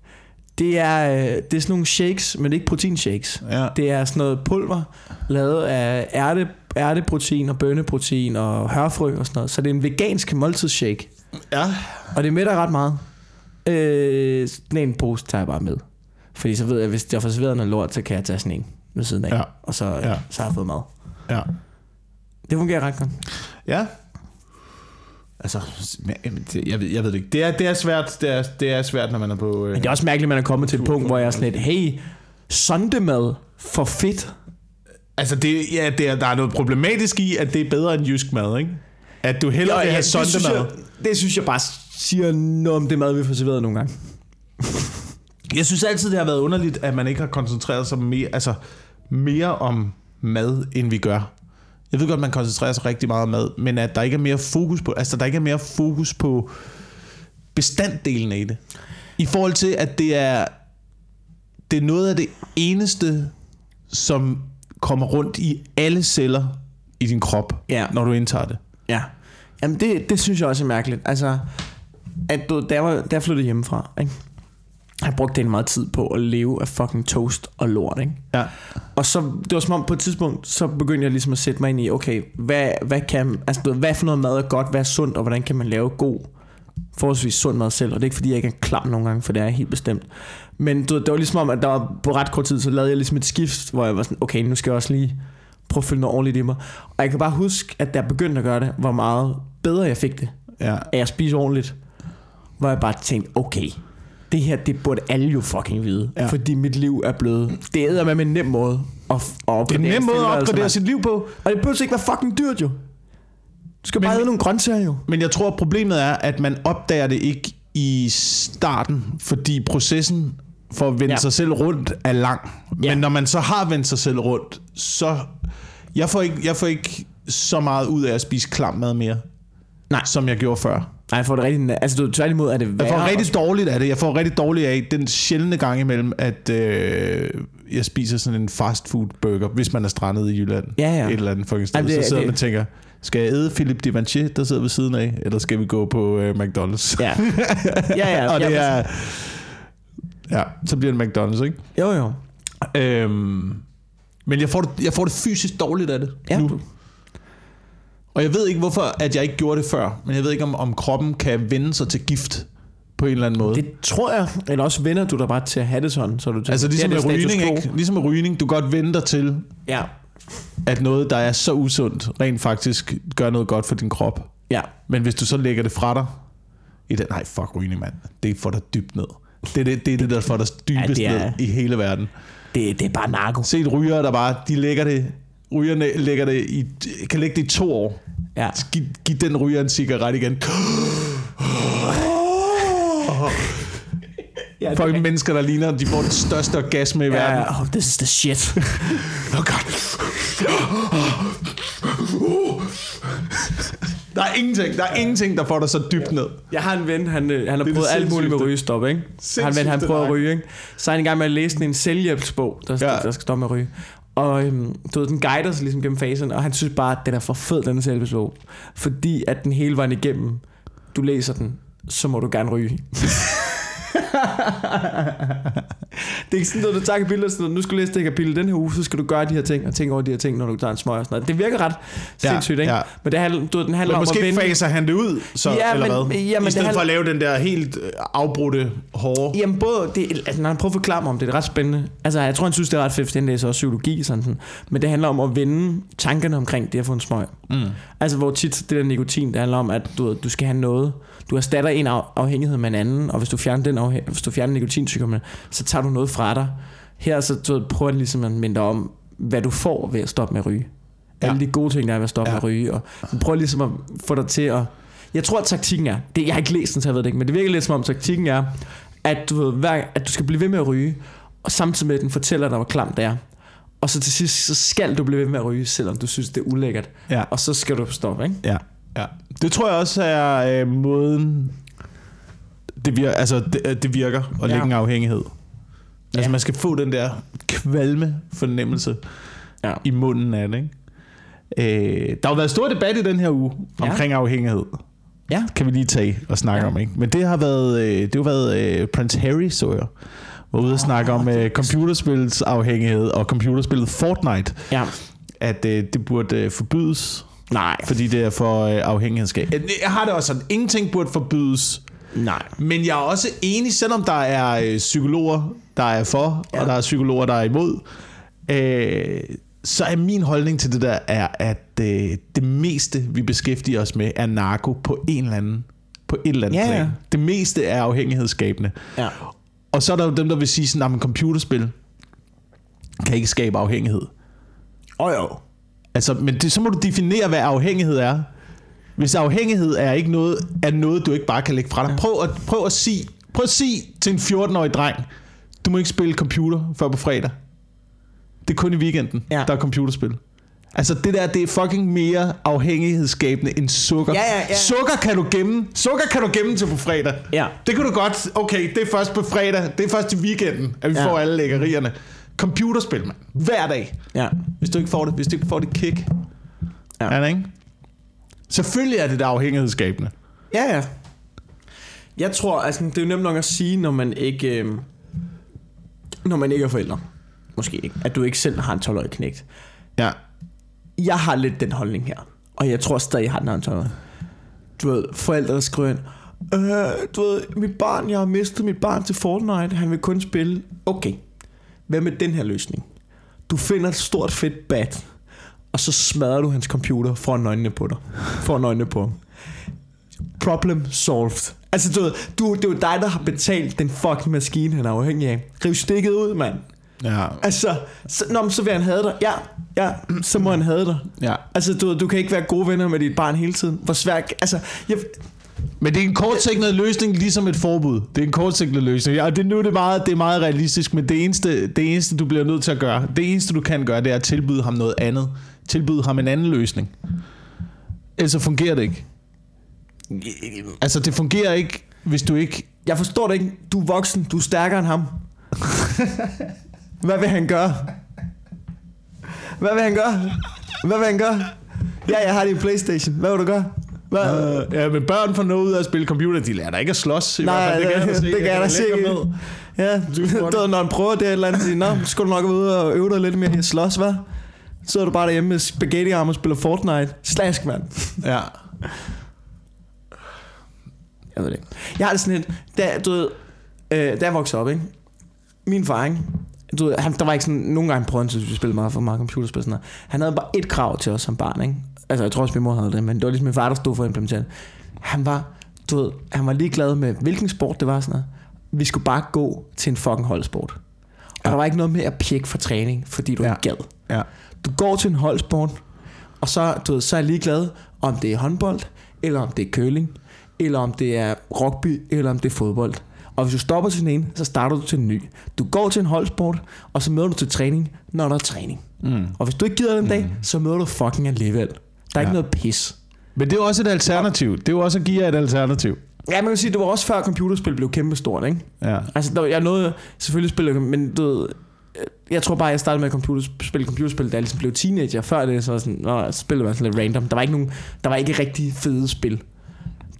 Det er, øh, det er sådan nogle shakes, men det er ikke proteinshakes. Ja. Det er sådan noget pulver, lavet af ærte, ærteprotein og bønneprotein og hørfrø og sådan noget. Så det er en vegansk måltidsshake. Ja. Og det mætter ret meget. Øh, sådan en pose tager jeg bare med. Fordi så ved jeg, hvis jeg får serveret noget lort, så kan jeg tage sådan en ved siden af. Ja. Og så, Ja. ja. så har jeg fået mad. Ja. Det fungerer ret godt. Ja. Altså, jeg ved, jeg ved det ikke. Det er, det er svært, det er, det er svært, når man er på... Øh, Men det er også mærkeligt, at man er kommet til et punkt, hvor jeg er sådan lidt, hey, sondemad for fedt. Altså, det, ja, det er, der er noget problematisk i, at det er bedre end jysk mad, ikke? At du hellere vil have det, synes sondemad. jeg, det synes jeg bare siger noget om det mad, vi får serveret nogle gange. Jeg synes altid, det har været underligt, at man ikke har koncentreret sig mere, altså, mere om mad, end vi gør. Jeg ved godt, man koncentrerer sig rigtig meget om mad, men at der ikke er mere fokus på, altså der ikke er mere fokus på bestanddelen af det. I forhold til, at det er, det er noget af det eneste, som kommer rundt i alle celler i din krop, Ja. når du indtager det. Ja. Jamen, det, det synes jeg også er mærkeligt. Altså, at du, da, jeg var, da jeg flyttede hjemmefra, ikke? Jeg brugte en meget tid på at leve af fucking toast og lort, ikke? Ja. Og så, det var som om på et tidspunkt, så begyndte jeg ligesom at sætte mig ind i, okay, hvad, hvad kan, altså, hvad for noget mad er godt, hvad er sundt, og hvordan kan man lave god, forholdsvis sund mad selv, og det er ikke fordi, jeg ikke er klam nogle gange, for det er helt bestemt. Men du, det var ligesom om, at der var på ret kort tid, så lavede jeg ligesom et skift, hvor jeg var sådan, okay, nu skal jeg også lige prøve at følge noget ordentligt i mig. Og jeg kan bare huske, at da jeg begyndte at gøre det, hvor meget bedre jeg fik det, Ja. at jeg spiser ordentligt, hvor jeg bare tænkte, okay, det her, det burde alle jo fucking vide, Ja. fordi mit liv er blevet, det er med en nem måde at, at Det er opgradere en nem måde at opgradere sit liv på. Og det behøver ikke være fucking dyrt jo. Du skal Men- bare have nogle grøntsager jo. Men jeg tror, problemet er, at man opdager det ikke i starten, fordi processen for at vende ja. Sig selv rundt er lang. Men Ja. når man så har vendt sig selv rundt, så... Jeg får ikke, jeg får ikke så meget ud af at spise klam mad mere, Nej. som jeg gjorde før. Nej, jeg får det rigtig... Altså, du, tværtimod er det Jeg værre. får at- rigtig dårligt af det. Jeg får rigtig dårligt af den sjældne gang imellem, at øh, jeg spiser sådan en fast food burger, hvis man er strandet i Jylland. Ja, ja. Et eller andet fucking sted. Ej, det- så sidder det- man og tænker, skal jeg æde Philippe Divanchier, der sidder ved siden af, eller skal vi gå på øh, McDonald's? Ja. [LAUGHS] ja, ja. og det ja, er... Ja, så bliver det McDonald's, ikke? Jo, jo. Øhm, men jeg får, det, jeg får det fysisk dårligt af det Ja, nu. Og jeg ved ikke, hvorfor at jeg ikke gjorde det før. Men jeg ved ikke, om, om kroppen kan vende sig til gift på en eller anden måde. Det, tror jeg. Eller også vender du dig bare til at have det sådan. Så du tænker, altså ligesom det er det rygning, ikke? Ligesom med rygning. Du godt vende dig til, Ja. at noget, der er så usundt, rent faktisk gør noget godt for din krop. Ja. Men hvis du så lægger det fra dig, i den, nej, fuck rygning, mand. Det får dig dybt ned. Det er det, det, er det der får dig dybest Ja, det er- ned i hele verden. Det, det er bare narko. set rygere, der bare, de lægger det, rygerne lægger det i, kan lægge det i to år. Ja. Giv, giv den ryger en cigaret igen. ja det Folk er- mennesker, der ligner, de får den største orgasme i Ja, verden. Oh, this is the shit. [LAUGHS] Oh God. Der er ingenting, der er ingenting, der får dig så dybt ned. Jeg har en ven, han, øh, han har det prøvet alt muligt med rygestop, ikke? Han, ven, han prøver at ryge, ikke? Så er han i gang med at læse en selvhjælpsbog, der, ja. der skal stoppe med at ryge. Og øhm, du ved, den guider sig ligesom gennem fasen, og han synes bare, at den er for fed, den selvhjælpsbog. Fordi at den hele vejen igennem, du læser den, så må du gerne ryge. [LAUGHS] det er ikke sådan noget, du tager kapitler, sådan noget, nu skal du læse det her kapitel den her uge, så skal du gøre de her ting, og tænke over de her ting, når du tager en smøg og sådan noget. Det virker ret sindssygt, ikke? ja. Men det handler, du, den handler Men om måske at vende... faser han det ud, så, Ja, eller men- hvad? ja, men I stedet det for at lave den der helt øh, afbrudte, hårde... Jamen både, det, altså når han prøver at forklare mig om det, det er ret spændende. Altså jeg tror, han synes, det er ret fedt, han læser også psykologi sådan, sådan. Men det handler om at vende tankerne omkring det at få en smøg. Mm. Altså hvor tit det der nikotin, det handler om, at du, du skal have noget. Du erstatter en af, afhængighed med en anden, og hvis du fjerner, den afhæ- hvis du fjerner nikotinsykomen, så tager du noget fra dig. Her så du ved, prøver han ligesom at minde dig om, hvad du får ved at stoppe med at ryge. Ja. Alle de gode ting, der er ved at stoppe Ja. med at ryge. Og prøver ligesom at få dig til at... Jeg tror, at taktikken er... Det, jeg har ikke læst den, så jeg ved det ikke, men det virker lidt som om taktikken er, at du, ved, hver, at du skal blive ved med at ryge, og samtidig med, at den fortæller dig, hvor klamt det er. Og så til sidst, så skal du blive ved med at ryge, selvom du synes, det er ulækkert. Ja. Og så skal du stoppe, ikke? Ja. ja. Det tror jeg også er øh, måden, det virker, altså, det, det virker at Ja. lægge en afhængighed. Ja. Altså man skal få den der kvalme fornemmelse Ja. i munden af det, ikke? Øh, der har været stor debat i den her uge Ja. omkring afhængighed. Ja. Kan vi lige tage og snakke Ja. om, ikke? Men det har været, øh, det har været øh, Prince Harry, så jeg, var ude og snakke om øh, computerspillets afhængighed og computerspillet Fortnite, Ja. at øh, det burde øh, forbydes, Nej. fordi det er for øh, afhængighedsskab. Jeg har det også sådan, ingenting burde forbydes, Nej. men jeg er også enig, selvom der er øh, psykologer, der er for, ja. Ja. og der er psykologer, der er imod, øh, så er min holdning til det der, er, at øh, det meste, vi beskæftiger os med, er narko på en eller anden på et eller andet Ja, ja. plan. Det meste er afhængighedsskabende. Ja. Og så er der jo dem, der vil sige sådan, at computerspil kan ikke skabe afhængighed. Og jo. Altså, men det, så må du definere, hvad afhængighed er. Hvis afhængighed er ikke noget, er noget, du ikke bare kan lægge fra dig. Prøv at, prøv at sige, prøv at sige til en 14-årig dreng, du må ikke spille computer før på fredag. Det er kun i weekenden, Ja. der er computerspil. Altså det der, det er fucking mere afhængighedsskabende end sukker. Ja, ja, ja. Sukker kan du gemme. Sukker kan du gemme til på fredag. Ja. Det kan du godt. Okay, det er først på fredag. Det er først i weekenden, at vi Ja. får alle lækkerierne. Computerspil, mand. Hver dag. Ja. Hvis du ikke får det, hvis du ikke får det kick. Ja. Er det ikke? Selvfølgelig er det der afhængighedsskabende. Ja, ja. Jeg tror, altså, det er jo nemt nok at sige, når man ikke, øh, når man ikke er forældre. Måske ikke. At du ikke selv har en 12-årig knægt. Ja. Jeg har lidt den holdning her. Og jeg tror stadig, jeg har den her 12 Du ved, forældre skriver ind, øh, du ved, mit barn, jeg har mistet mit barn til Fortnite, han vil kun spille. Okay, hvad med den her løsning? Du finder et stort fedt bat, og så smadrer du hans computer foran øjnene på dig. Foran øjnene på ham. Problem solved. Altså, du du, det er jo dig, der har betalt den fucking maskine, han er afhængig af. Riv stikket ud, mand. Ja. Altså, så, nå, så vil han have dig. Ja, ja, så må han have dig. ja. Altså, du, du kan ikke være gode venner med dit barn hele tiden. Hvor svært... Altså, jeg, men det er en kortsigtet løsning, ligesom et forbud. Det er en kortsigtet løsning. Ja, og det, nu er det meget, det er meget realistisk, men det eneste, det eneste, du bliver nødt til at gøre, det eneste, du kan gøre, det er at tilbyde ham noget andet. Tilbyde ham en anden løsning. Ellers fungerer det ikke. Altså, det fungerer ikke, hvis du ikke... jeg forstår det ikke. Du er voksen. Du er stærkere end ham. Hvad vil han gøre? Hvad vil han gøre? Hvad vil han gøre? Ja, jeg har din Playstation. Hvad vil du gøre? Hvad? Øh, ja, men børn får noget ud af at spille computer. De lærer da ikke at slås. I Nej, hvert fald. det, det, det kan jeg da se. Ja, du, ved, når han prøver det eller andet, siger, Nå, skal du nok ude og øve dig lidt mere i at slås, hvad? Så er du bare derhjemme med spaghetti arm og spiller Fortnite. Slask, mand. Ja. Jeg ved det ikke. Jeg har det sådan lidt, da, du ved, øh, da jeg voksede op, ikke? Min far, ikke? Du ved, han, der var ikke sådan, nogle gange prøvede han, synes vi spillede meget for meget computerspil sådan noget. Han havde bare et krav til os som barn, ikke? Altså, jeg tror også, min mor havde det, men det var ligesom min far, der stod for at implementere det. Han var, du ved, han var ligeglad med, hvilken sport det var sådan noget. Vi skulle bare gå til en fucking holdsport. Og Ja. der var ikke noget med at pjekke for træning, fordi du Ja. ikke gad. Ja. Du går til en holdsport, og så, du ved, så er jeg ligeglad, om det er håndbold, eller om det er curling, eller om det er rugby, eller om det er fodbold. Og hvis du stopper til den ene, så starter du til en ny. Du går til en holdsport, og så møder du til træning, når der er træning. Mm. Og hvis du ikke gider den dag, så møder du fucking alligevel. Der er ikke Ja. noget pis. Men det er også et alternativ. Det er jo også at give jer et alternativ. Ja, man kan sige, det var også før computerspil blev kæmpe stort, ikke? Ja. Altså, der, jeg nåede selvfølgelig spille, men du ved, øh, jeg tror bare, jeg startede med at computer, spille computerspil, da jeg ligesom blev teenager. Før det, så var sådan, nå, så spillede man sådan lidt random. Der var ikke nogen, der var ikke rigtig fede spil.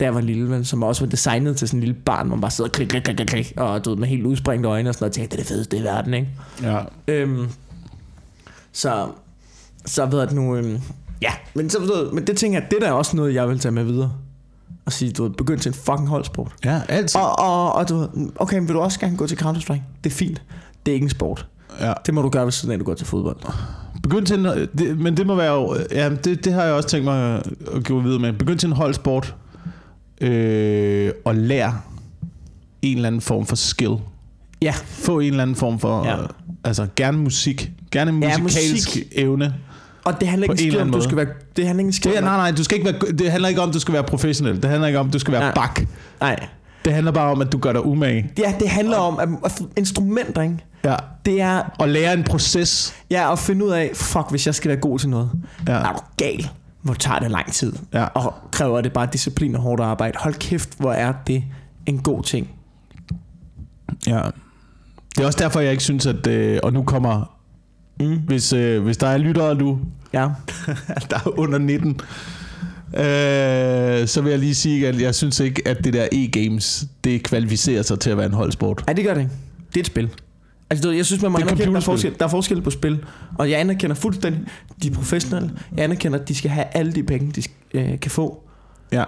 da jeg var lille, men som også var designet til sådan en lille barn, hvor man bare sidder og klik, klik, klik, klik, og du ved, med helt udspringte øjne og sådan noget, og tænkte, det er det fedeste i verden, ikke? Ja. Øhm, så, så ved jeg nu, øhm, ja, men, så, ved, men det tænker jeg, det der er også noget, jeg vil tage med videre. Og sige, du ved, begynd til en fucking holdsport. Ja, altid. Og, og, og du okay, men vil du også gerne gå til Counter-Strike? Det er fint. Det er ikke en sport. Ja. Det må du gøre, hvis du går til fodbold. Begynd til en, det, men det må være jo, ja, det, det har jeg også tænkt mig at gå videre med. Begynd til en holdsport, øh, og lær en eller anden form for skill. Ja. Få en eller anden form for, Ja. ja. altså gerne musik, gerne en Ja, musikalsk musik. evne. Og det handler ikke en om, du skal være... Det handler ikke Det, om... nej, nej, du skal ikke være, det handler ikke om, at du skal være professionel. Det handler ikke om, at du skal være ja. bak. Nej. Det handler bare om, at du gør dig umage. Ja, det handler om at, at instrumenter, ikke? Ja. Det er Og lære en proces. ja, at finde ud af, fuck, hvis jeg skal være god til noget. Ja. Er du gal? Hvor tager det lang tid? Ja. Og kræver det bare disciplin og hårdt arbejde. Hold kæft, hvor er det en god ting. Ja. Det er også derfor, jeg ikke synes, at... Øh, og nu kommer... Mm. Hvis, øh, hvis der er lyttere nu, Ja. [LAUGHS] der er under 19, øh, så vil jeg lige sige, at jeg synes ikke, at det der e-games, det kvalificerer sig til at være en holdsport. Nej, det gør det ikke. Det er et spil. Altså, jeg synes, man må er anerkende, der er, forskel, der er forskel på spil. Og jeg anerkender fuldstændig, de er professionelle. Jeg anerkender, at de skal have alle de penge, de øh, kan få. Ja.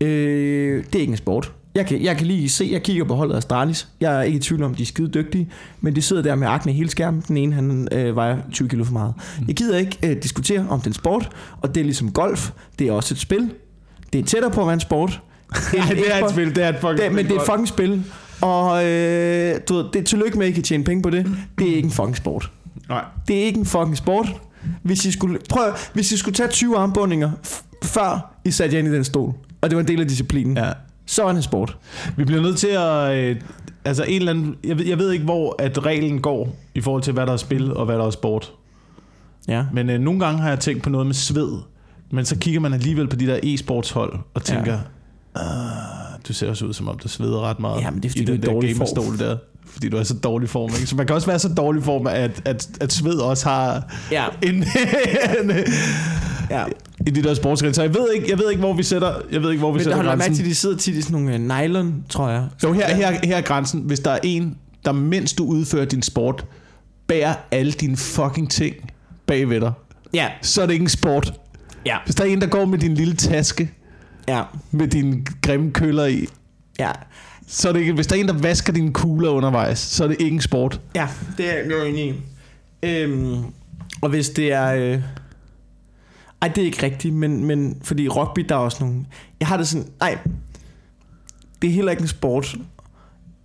Øh, det er ikke en sport. Jeg kan, jeg kan lige se, jeg kigger på holdet Astralis. Jeg er ikke i tvivl om, de er skide dygtige. Men de sidder der med akne hele skærmen. Den ene, han øh, vejer 20 kilo for meget. Jeg gider ikke øh, diskutere om den sport. Og det er ligesom golf. Det er også et spil. Det er tættere på at være en sport. [LAUGHS] Nej, det er et spil. Det er et fucking Det, men spil. det er et fucking spil. Og øh, du ved, det er tillykke med, at I kan tjene penge på det. Det er ikke en fucking sport. Nej. Det er ikke en fucking sport. Hvis I skulle, prøv, hvis I skulle tage 20 armbundinger, før I satte jer ind i den stol, og det var en del af disciplinen, ja. Så var det en sport. Vi bliver nødt til at... Øh, altså en eller anden... Jeg ved, jeg ved ikke, hvor at reglen går i forhold til, hvad der er spil og hvad der er sport. Ja. Men øh, nogle gange har jeg tænkt på noget med sved. Men så kigger man alligevel på de der e-sportshold og tænker... Ja. du ser også ud, som om du sveder ret meget Ja, men det er, fordi i du er den der dårlig form. gamerstol der. Fordi du er så dårlig form. Ikke? Så man kan også være så dårlig form, at, at, at sved også har Ja. en, [LAUGHS] en, ja. I de der sportsgrene. Så jeg ved ikke, jeg ved ikke, hvor vi sætter, jeg ved ikke, hvor vi Men sætter har du grænsen. til, at de sidder tit i sådan nogle uh, nylon, tror jeg. Så her, her, her er grænsen. Hvis der er en, der mens du udfører din sport, bærer alle dine fucking ting bagved dig, Ja. så er det ikke en sport. Ja. Hvis der er en, der går med din lille taske, Ja. med dine grimme køller i, Ja. så er det ikke, hvis der er en, der vasker dine kugler undervejs, så er det ikke en sport. Ja, det er jeg jo enig i. Øhm, og hvis det er... Øh... Ej, det er ikke rigtigt, men, men fordi rugby, der er også nogle... Jeg har det sådan... Nej, det er heller ikke en sport,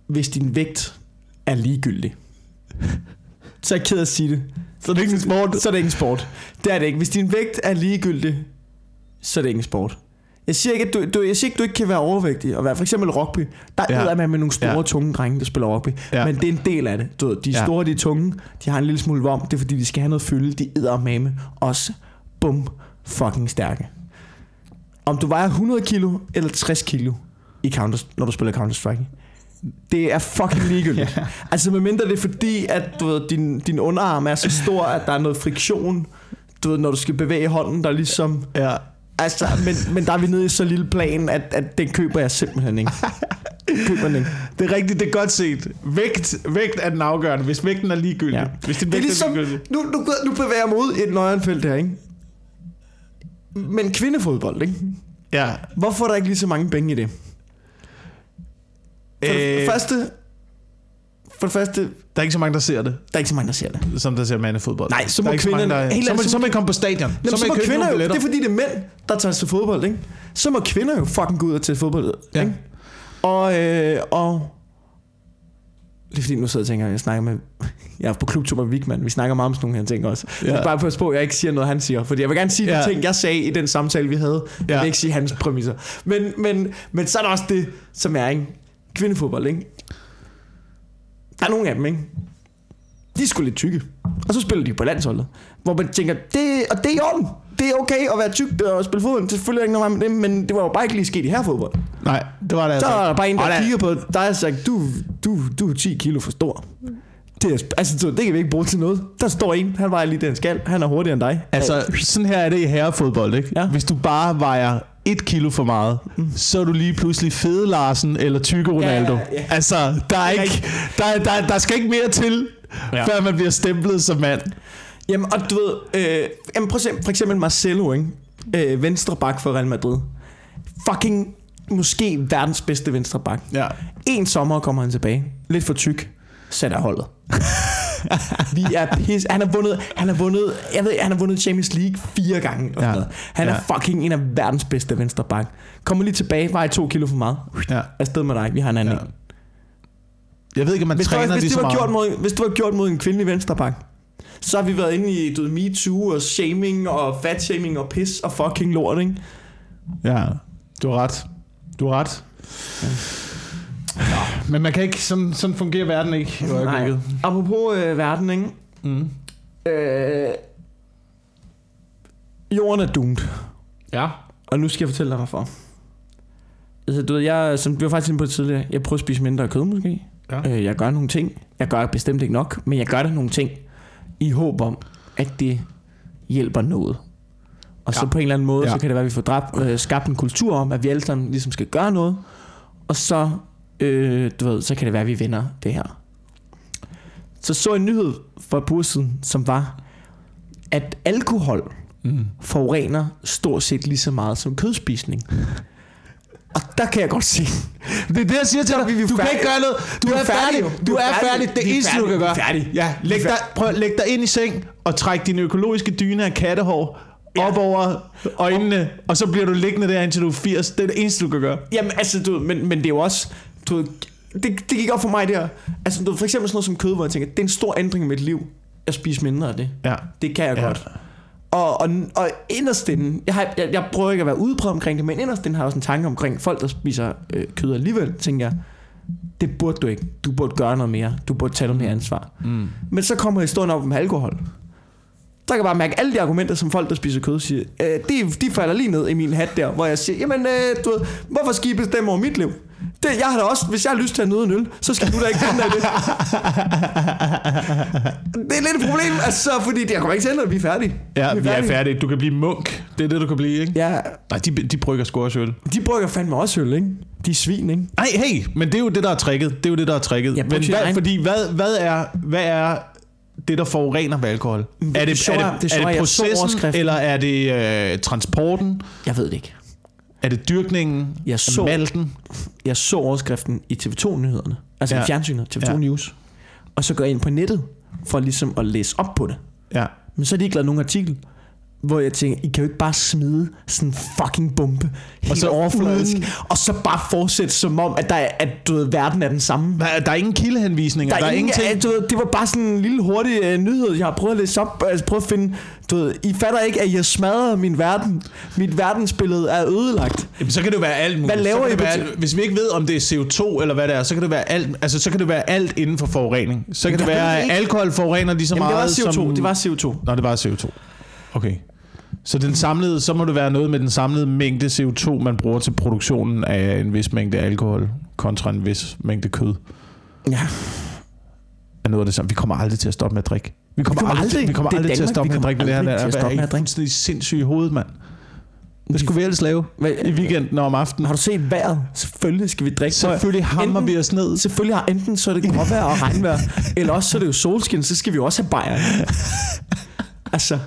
hvis din vægt er ligegyldig. Så er jeg ked af at sige det. Så er det ikke en sport. Så er det ikke en sport. Det er det ikke. Hvis din vægt er ligegyldig, så er det ikke en sport. Jeg siger ikke, at du, du, jeg siger ikke, du ikke kan være overvægtig og være for eksempel rugby. Der Ja. er man med nogle store, Ja. tunge drenge, der spiller rugby. Ja. Men det er en del af det. Du ved, de er Ja. store, de er tunge, de har en lille smule vom. Det er fordi, de skal have noget fylde. De æder mame. Også bum fucking stærke. Om du vejer 100 kilo eller 60 kilo, i counter, når du spiller Counter-Strike, det er fucking [LAUGHS] ligegyldigt. Ja. Altså medmindre det er fordi, at du ved, din, din underarm er så stor, at der er noget friktion, du ved, når du skal bevæge hånden, der ligesom... Ja. Altså, men, men der er vi nede i så lille plan, at, at den køber jeg simpelthen ikke. Køber den ikke. [LAUGHS] Det er rigtigt, det er godt set. Vægt, vægt er den afgørende, hvis vægten er ligegyldig. Ja. Hvis din Det er ligesom, er ligegyldig. nu, nu, nu bevæger jeg mig ud i et nøjernfelt her, ikke? Men kvindefodbold, ikke? Ja. Hvorfor er der ikke lige så mange penge i det? For det Øh, første... For det første, der der er ikke så mange, der ser det, er ikke så mange, der ser det. som der ser mandefodbold. Nej, så Der må er ikke så mange, kvinderne- der- Så må, så så må må- I komme på stadion. Jamen, så, så må I købe kvinder jo, det er fordi det er mænd, der tager til fodbold, ikke? Så må kvinder jo fucking gå ud og til fodbold, Ja. ikke? Og, øh, og... Det er fordi, nu sidder jeg og tænker, jeg snakker med... Jeg er på klubtur med Vigman, vi snakker meget om sådan nogle her ting også. Ja. Ja. Bare at på, at jeg ikke siger noget, han siger. Fordi jeg vil gerne sige ja. Ja. de ting, jeg sagde i den samtale, vi havde. Jeg Ja. vil ikke sige hans præmisser. Men, men, men så er der også det, som er ikke? Kvindefodbold, ikke? Der er nogle af dem, ikke? De er sgu lidt tykke. Og så spiller de på landsholdet. Hvor man tænker, det, og det er i orden. Det er okay at være tyk og spille fodbold. Det er ikke noget med det, men det var jo bare ikke lige sket i her fodbold. Nej, det var det Så altså. er der bare en, der kigger på dig og siger, du, du, du er 10 kilo for stor. Det, er, altså, så det kan vi ikke bruge til noget. Der står en, han vejer lige den skal. Han er hurtigere end dig. Altså, sådan her er det i herrefodbold, ikke? Ja. Hvis du bare vejer et kilo for meget, så er du lige pludselig fede Larsen eller tykke Ronaldo. Ja, ja, ja. Altså, der, er ikke, der, der, der skal ikke mere til, ja. før man bliver stemplet som mand. Jamen, og du ved, øh, jamen, prøv at se, for eksempel Marcelo, ikke? Øh, venstre bak for Real Madrid. Fucking måske verdens bedste venstre bak. Ja. En sommer kommer han tilbage. Lidt for tyk. Sætter holdet. Vi er pis. Han har vundet, han har vundet, jeg ved, han har vundet Champions League fire gange. Og Ja. noget. Han er Ja. fucking en af verdens bedste venstre bak. Kommer lige tilbage, vejer to kilo for meget. ja. Afsted med dig, vi har en anden. Ja. en. Jeg ved ikke, om man Hvis, var, træner hvis, lige så var meget. gjort mod, hvis det var gjort mod en kvindelig venstreback, så har vi været inde i du ved, MeToo og shaming og fat shaming og pis og fucking lort, ikke? Ja, du har ret. Du har ret. Ja. Men man kan ikke, sådan, sådan fungerer verden ikke øjeblikket. Apropos øh, verden, ikke? Mm. Øh, jorden er doomed. Ja. Og nu skal jeg fortælle dig hvorfor. Altså, du ved, jeg, som vi var faktisk inde på det tidligere, jeg prøver at spise mindre kød måske. Ja. Øh, jeg gør nogle ting. Jeg gør bestemt ikke nok, men jeg gør der nogle ting i håb om, at det hjælper noget. Og ja. så på en eller anden måde, ja. Så kan det være, at vi får dræbt, øh, skabt en kultur om, at vi alle sammen ligesom skal gøre noget. Og så, øh, du ved, så kan det være, at vi vinder det her. Så så en nyhed uger siden, som var, at alkohol Mm. forurener stort set lige så meget som kødspisning. Og der kan jeg godt se. Det er det, jeg siger til dig. Du kan ikke gøre noget. Du Vi er er færdig. Du er færdig. Det er eneste, du kan gøre. Vi færdige. Ja, læg dig, prøv lægge dig ind i seng og træk din økologiske dyne af kattehår op over øjnene, og så bliver du liggende der, indtil du er 80. Det er det eneste, du kan gøre. Jamen altså, du, men, men det er jo også... Du, det, det gik op for mig der. Altså, du, for eksempel sådan noget som kød, hvor jeg tænker, det er en stor ændring i mit liv, at spise mindre af det. Ja. Det kan jeg Ja. ja. godt. Og, og, og inderst inde, jeg, har, jeg, jeg prøver ikke at være udbredt omkring det, men inderst inde har jeg også en tanke omkring folk, der spiser øh, kød alligevel, tænker jeg, det burde du ikke. Du burde gøre noget mere. Du burde tage noget mere ansvar. Mm. Men så kommer historien op om alkohol. Der kan jeg bare mærke, alle de argumenter, som folk, der spiser kød, siger, øh, de, de falder lige ned i min hat der, hvor jeg siger, jamen, øh, du ved, hvorfor skal I bestemme over mit liv? Det, jeg har da også, hvis jeg har lyst til at nyde en øl, så skal du da ikke finde af det. det er lidt et problem, altså, fordi jeg kommer ikke til at vi er færdige. Ja, vi er færdige. Du kan blive munk. Det er det, du kan blive, ikke? Ja, Nej, de, de brygger sgu også øl. de brygger fandme også øl, ikke? De er svin, ikke? Nej, hey, men det er jo det, der er tricket. Det er jo det, der er tricket. Ja, men hvad, fordi hvad, hvad, er, hvad er det, der forurener ved alkohol? det Er det, sjove er er- det, det er sjove er, det så processen, eller er det øh, transporten? Jeg ved det ikke. Er det dyrkningen? Jeg så- Malten? Jeg så overskriften i TV2-nyhederne. Altså ja. I fjernsynet, TV2 Ja. News. Og så går jeg ind på nettet, for ligesom at læse op på det. Ja. Men så har de ikke lavet nogen artikel, hvor jeg tænker, I kan jo ikke bare smide sådan en fucking bombe helt Og så overfladisk, uden- og så bare fortsætte som om, at, der er, at du ved, verden er den samme. Der er ingen kildehenvisninger. Der er, der er ingen, ingenting. du ved, det var bare sådan en lille hurtig uh, nyhed, jeg har prøvet at læse op, altså prøvet at finde, du ved, I fatter ikke, at jeg smadrer min verden. Mit verdensbillede er ødelagt. Jamen, så kan det jo være alt muligt. Hvad laver så kan I være, alt- Hvis vi ikke ved, om det er CO2 eller hvad det er, så kan det være alt, altså, så kan det være alt inden for forurening. Så kan Jeg det være, at alkohol forurener lige så Jamen, det var meget CO2. som... Det var CO2. Nå, det var CO2. Okay. Så den samlede, så må det være noget med den samlede mængde CO2, man bruger til produktionen af en vis mængde alkohol, kontra en vis mængde kød. Ja. Er noget af det samme. Vi kommer aldrig til at stoppe med at drikke. Vi kommer, kommer aldrig, aldrig- vi kommer det er aldrig til at stoppe Vi med at kommer drikke med det her. aldrig til at Der stoppe er med at drikke. fuldstændig sindssyg i hovedet, mand. Hvad skulle vi ellers lave Hvad, i weekenden og om aftenen? Har du set vejret? Selvfølgelig skal vi drikke. Selvfølgelig hammer enten- vi os ned. Selvfølgelig har enten så er det gråvejr og regnvejr, [LAUGHS] eller også så er det jo solskin, så skal vi jo også have bajer. altså,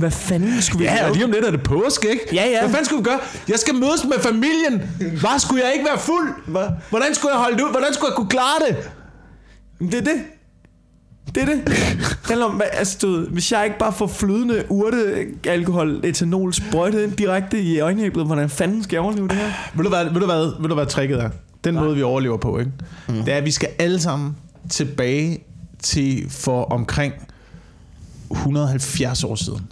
hvad fanden skulle vi Ja, lave? og lige om lidt er det påske, ikke? Ja, ja. Hvad fanden skulle vi gøre? Jeg skal mødes med familien. Hvad skulle jeg ikke være fuld? Hvad? Hvordan skulle jeg holde det ud? Hvordan skulle jeg kunne klare det? Det er det. Det er det. Det [LAUGHS] handler om, hvad- altså, du ved, hvis jeg ikke bare får flydende urte, alkohol, etanol sprøjtet ind direkte i øjenæblet, hvordan fanden skal jeg overleve det her? Ved du hvad, ved du hvad, ved du hvad tricket er? Den måde, vi overlever på, ikke? Mm. Det er, at vi skal alle sammen tilbage til for omkring 170 år siden.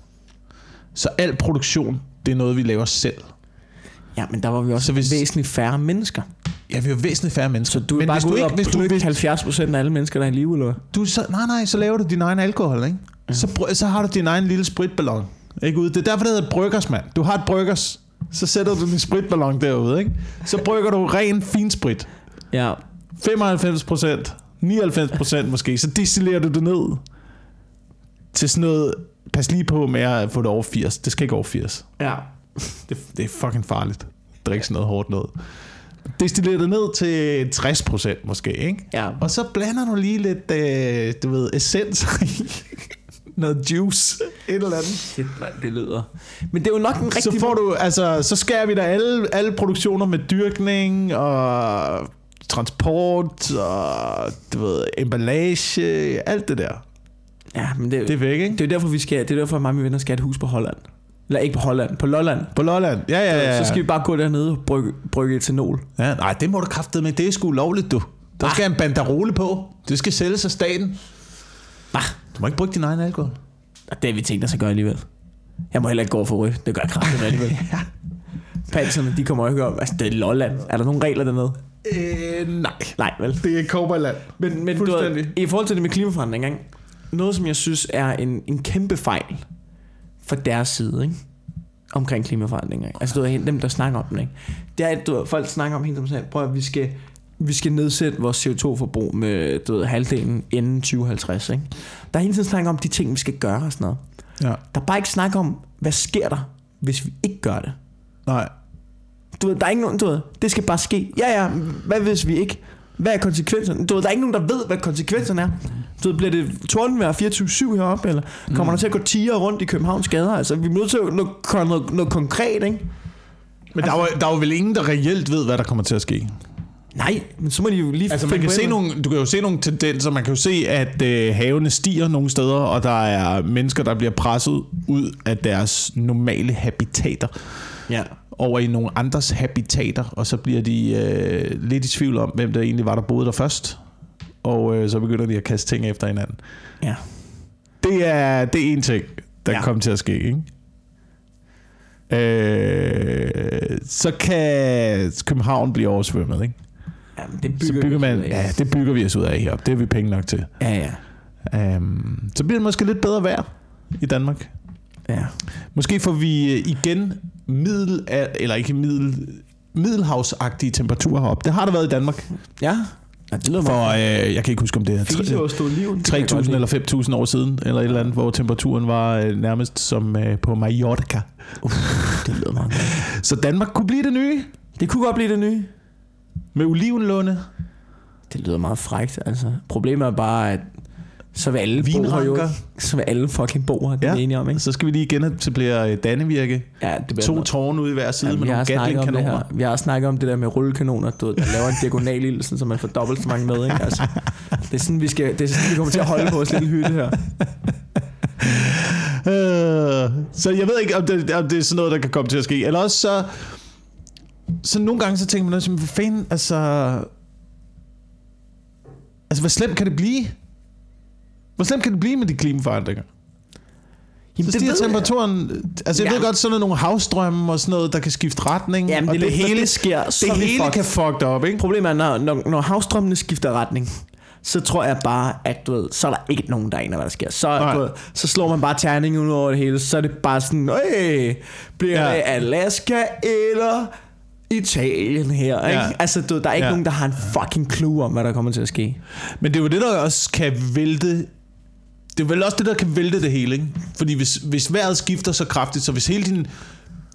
Så al produktion, det er noget, vi laver selv. Ja, men der var vi også Så hvis- væsentligt færre mennesker. Ja, vi er jo væsentligt færre mennesker. Så du er bare hvis gået og ikke, hvis du, hvis, 70 procent af alle mennesker, der er i live, eller hvad? du så, nej, nej, så laver du din egen alkohol, ikke? Ja. Så, så har du din egen lille spritballon. Ikke ude? Det er derfor, det hedder bryggers, mand. Du har et bryggers, så sætter du din spritballon derude, ikke? Så brygger du ren finsprit. Ja. 95 procent, 99 procent måske, så distillerer du det ned til sådan noget, pas lige på med at få det over 80, det skal ikke over 80. Ja. [LAUGHS] Det, det er fucking farligt. Drik sådan noget hårdt noget. Destiller det ned til 60% måske, ikke? Ja. Og så blander du lige lidt, øh, du ved, essens i. [LAUGHS] noget juice. Et eller andet. Shit, man, det lyder. Men det er jo nok en rigtig... Så får du, altså, så skærer vi der alle, alle produktioner med dyrkning og transport og, du ved, emballage, alt det der. Ja, men det, Det er væk, ikke? det er derfor, vi skal... Det er derfor, at mange af mine venner skal have et hus på Holland. Eller ikke på Holland, på Lolland. På Lolland. Ja, ja, ja. Så skal vi bare gå dernede og brygge, brygge etanol. Ja, nej, det må du kraftede med. Det er sgu lovligt, du. Der skal en banderole på. Det skal sælges af staten. Bah. Du må ikke bruge din egen alkohol. Og det har vi tænkt os at gøre alligevel. Jeg må heller ikke gå for ryg. Det gør jeg kraftigt alligevel. [LAUGHS] ja. Panserne, de kommer ikke om. Altså, det er Lolland. Er der nogle regler dernede? Øh, nej. Nej, vel? Det er Cowboyland. Men, men du i forhold til det med klimaforandring, ikke? Noget som jeg synes er en, en kæmpe fejl fra deres side, ikke? omkring klimaforandringer. ikke? Altså du ved, dem, der snakker om den. Ikke? Det er, at du ved, folk snakker om helt som sagt, prøv at vi skal, vi skal nedsætte vores CO2-forbrug med du ved, halvdelen inden 2050. Ikke? Der er hele tiden snak om de ting, vi skal gøre og sådan noget. Ja. Der er bare ikke snak om, hvad sker der, hvis vi ikke gør det. Nej. Du ved, der er ikke nogen, du ved, det skal bare ske. Ja, ja, hvad hvis vi ikke? Hvad er konsekvenserne? Du ved, der er ikke nogen, der ved, hvad konsekvenserne er. Du ved, bliver det tordenvejr 24-7 heroppe, eller kommer mm. der til at gå tiger rundt i Københavns gader? Altså, vi er nødt til at noget, noget, noget konkret, ikke? Men der er, jo, der er jo vel ingen, der reelt ved, hvad der kommer til at ske. Nej, men så må de jo lige Altså man kan se nogle, du kan jo se nogle tendenser. Man kan jo se, at øh, havene stiger nogle steder, og der er mennesker, der bliver presset ud af deres normale habitater. Ja. Over i nogle andres habitater, og så bliver de øh, lidt i tvivl om, hvem der egentlig var, der boede der først. Og øh, så begynder de at kaste ting efter hinanden. ja. Det er, det er en ting, der Ja. kommer til at ske, ikke? Øh, så kan København blive oversvømmet, ikke? ja men det Så bygger, bygger vi man, ja, det bygger vi os ud af heroppe. Det har vi penge nok til. Ja, ja. Um, så bliver det måske lidt bedre vejr i Danmark. ja. Måske får vi øh, igen middel, eller ikke middel, middelhavsagtige temperaturer heroppe. Det har der været i Danmark. Ja. ja det lyder For, meget. øh, jeg kan ikke huske, om det er Fise tre- og stå liven. det kan jeg godt 3.000 lide. eller 5.000 år siden, eller et eller andet, hvor temperaturen var øh, nærmest som øh, på Mallorca. Det lyder meget godt. Så Danmark kunne blive det nye Det kunne godt blive det nye. med olivenlunde. Det lyder meget frækt, altså. Problemet er bare, at så vil alle bo her jo. Vinranker. Så vil alle fucking bo her, det er Ja. vi enige om, ikke? Så skal vi lige genetablere øh, Dannevirke. Ja, det bliver To noget. tårne ude i hver side Ja, med nogle Gatling-kanoner. Vi har snakket om det der med rullekanoner, du ved, der laver en diagonal ild, så man får dobbelt så mange med, ikke? Altså, det er sådan, vi skal, det er sådan, vi kommer til at holde på vores lille hytte her. [LAUGHS] Øh, så jeg ved ikke, om det, om det er sådan noget, der kan komme til at ske. Eller også så... Så nogle gange så tænker man, hvad fanden, altså... Altså, hvor slemt kan det blive? Hvor slemt kan det blive med de klimaforandringer? Jamen, Så stiger jeg. temperaturen... Altså, jeg Ja. ved godt, sådan nogle havstrømme og sådan noget, der kan skifte retning. Jamen, og det, det, hele, det sker, det vi hele fucked. kan fucked op, ikke? Problemet er, når, når, når havstrømmene skifter retning, så tror jeg bare, at du ved, så er der ikke nogen, der aner, hvad der sker. Så, Nej. du ved, så slår man bare terningen ud over det hele. Så er det bare sådan, øh, bliver Ja. det Alaska eller Italien her? Ikke? Ja. Altså, du, der er ikke Ja. nogen, der har en fucking clue om, hvad der kommer til at ske. Men det er jo det, der også kan vælte... Det er vel også det, der kan vælte det hele, ikke? Fordi hvis, hvis vejret skifter så kraftigt, så hvis hele din,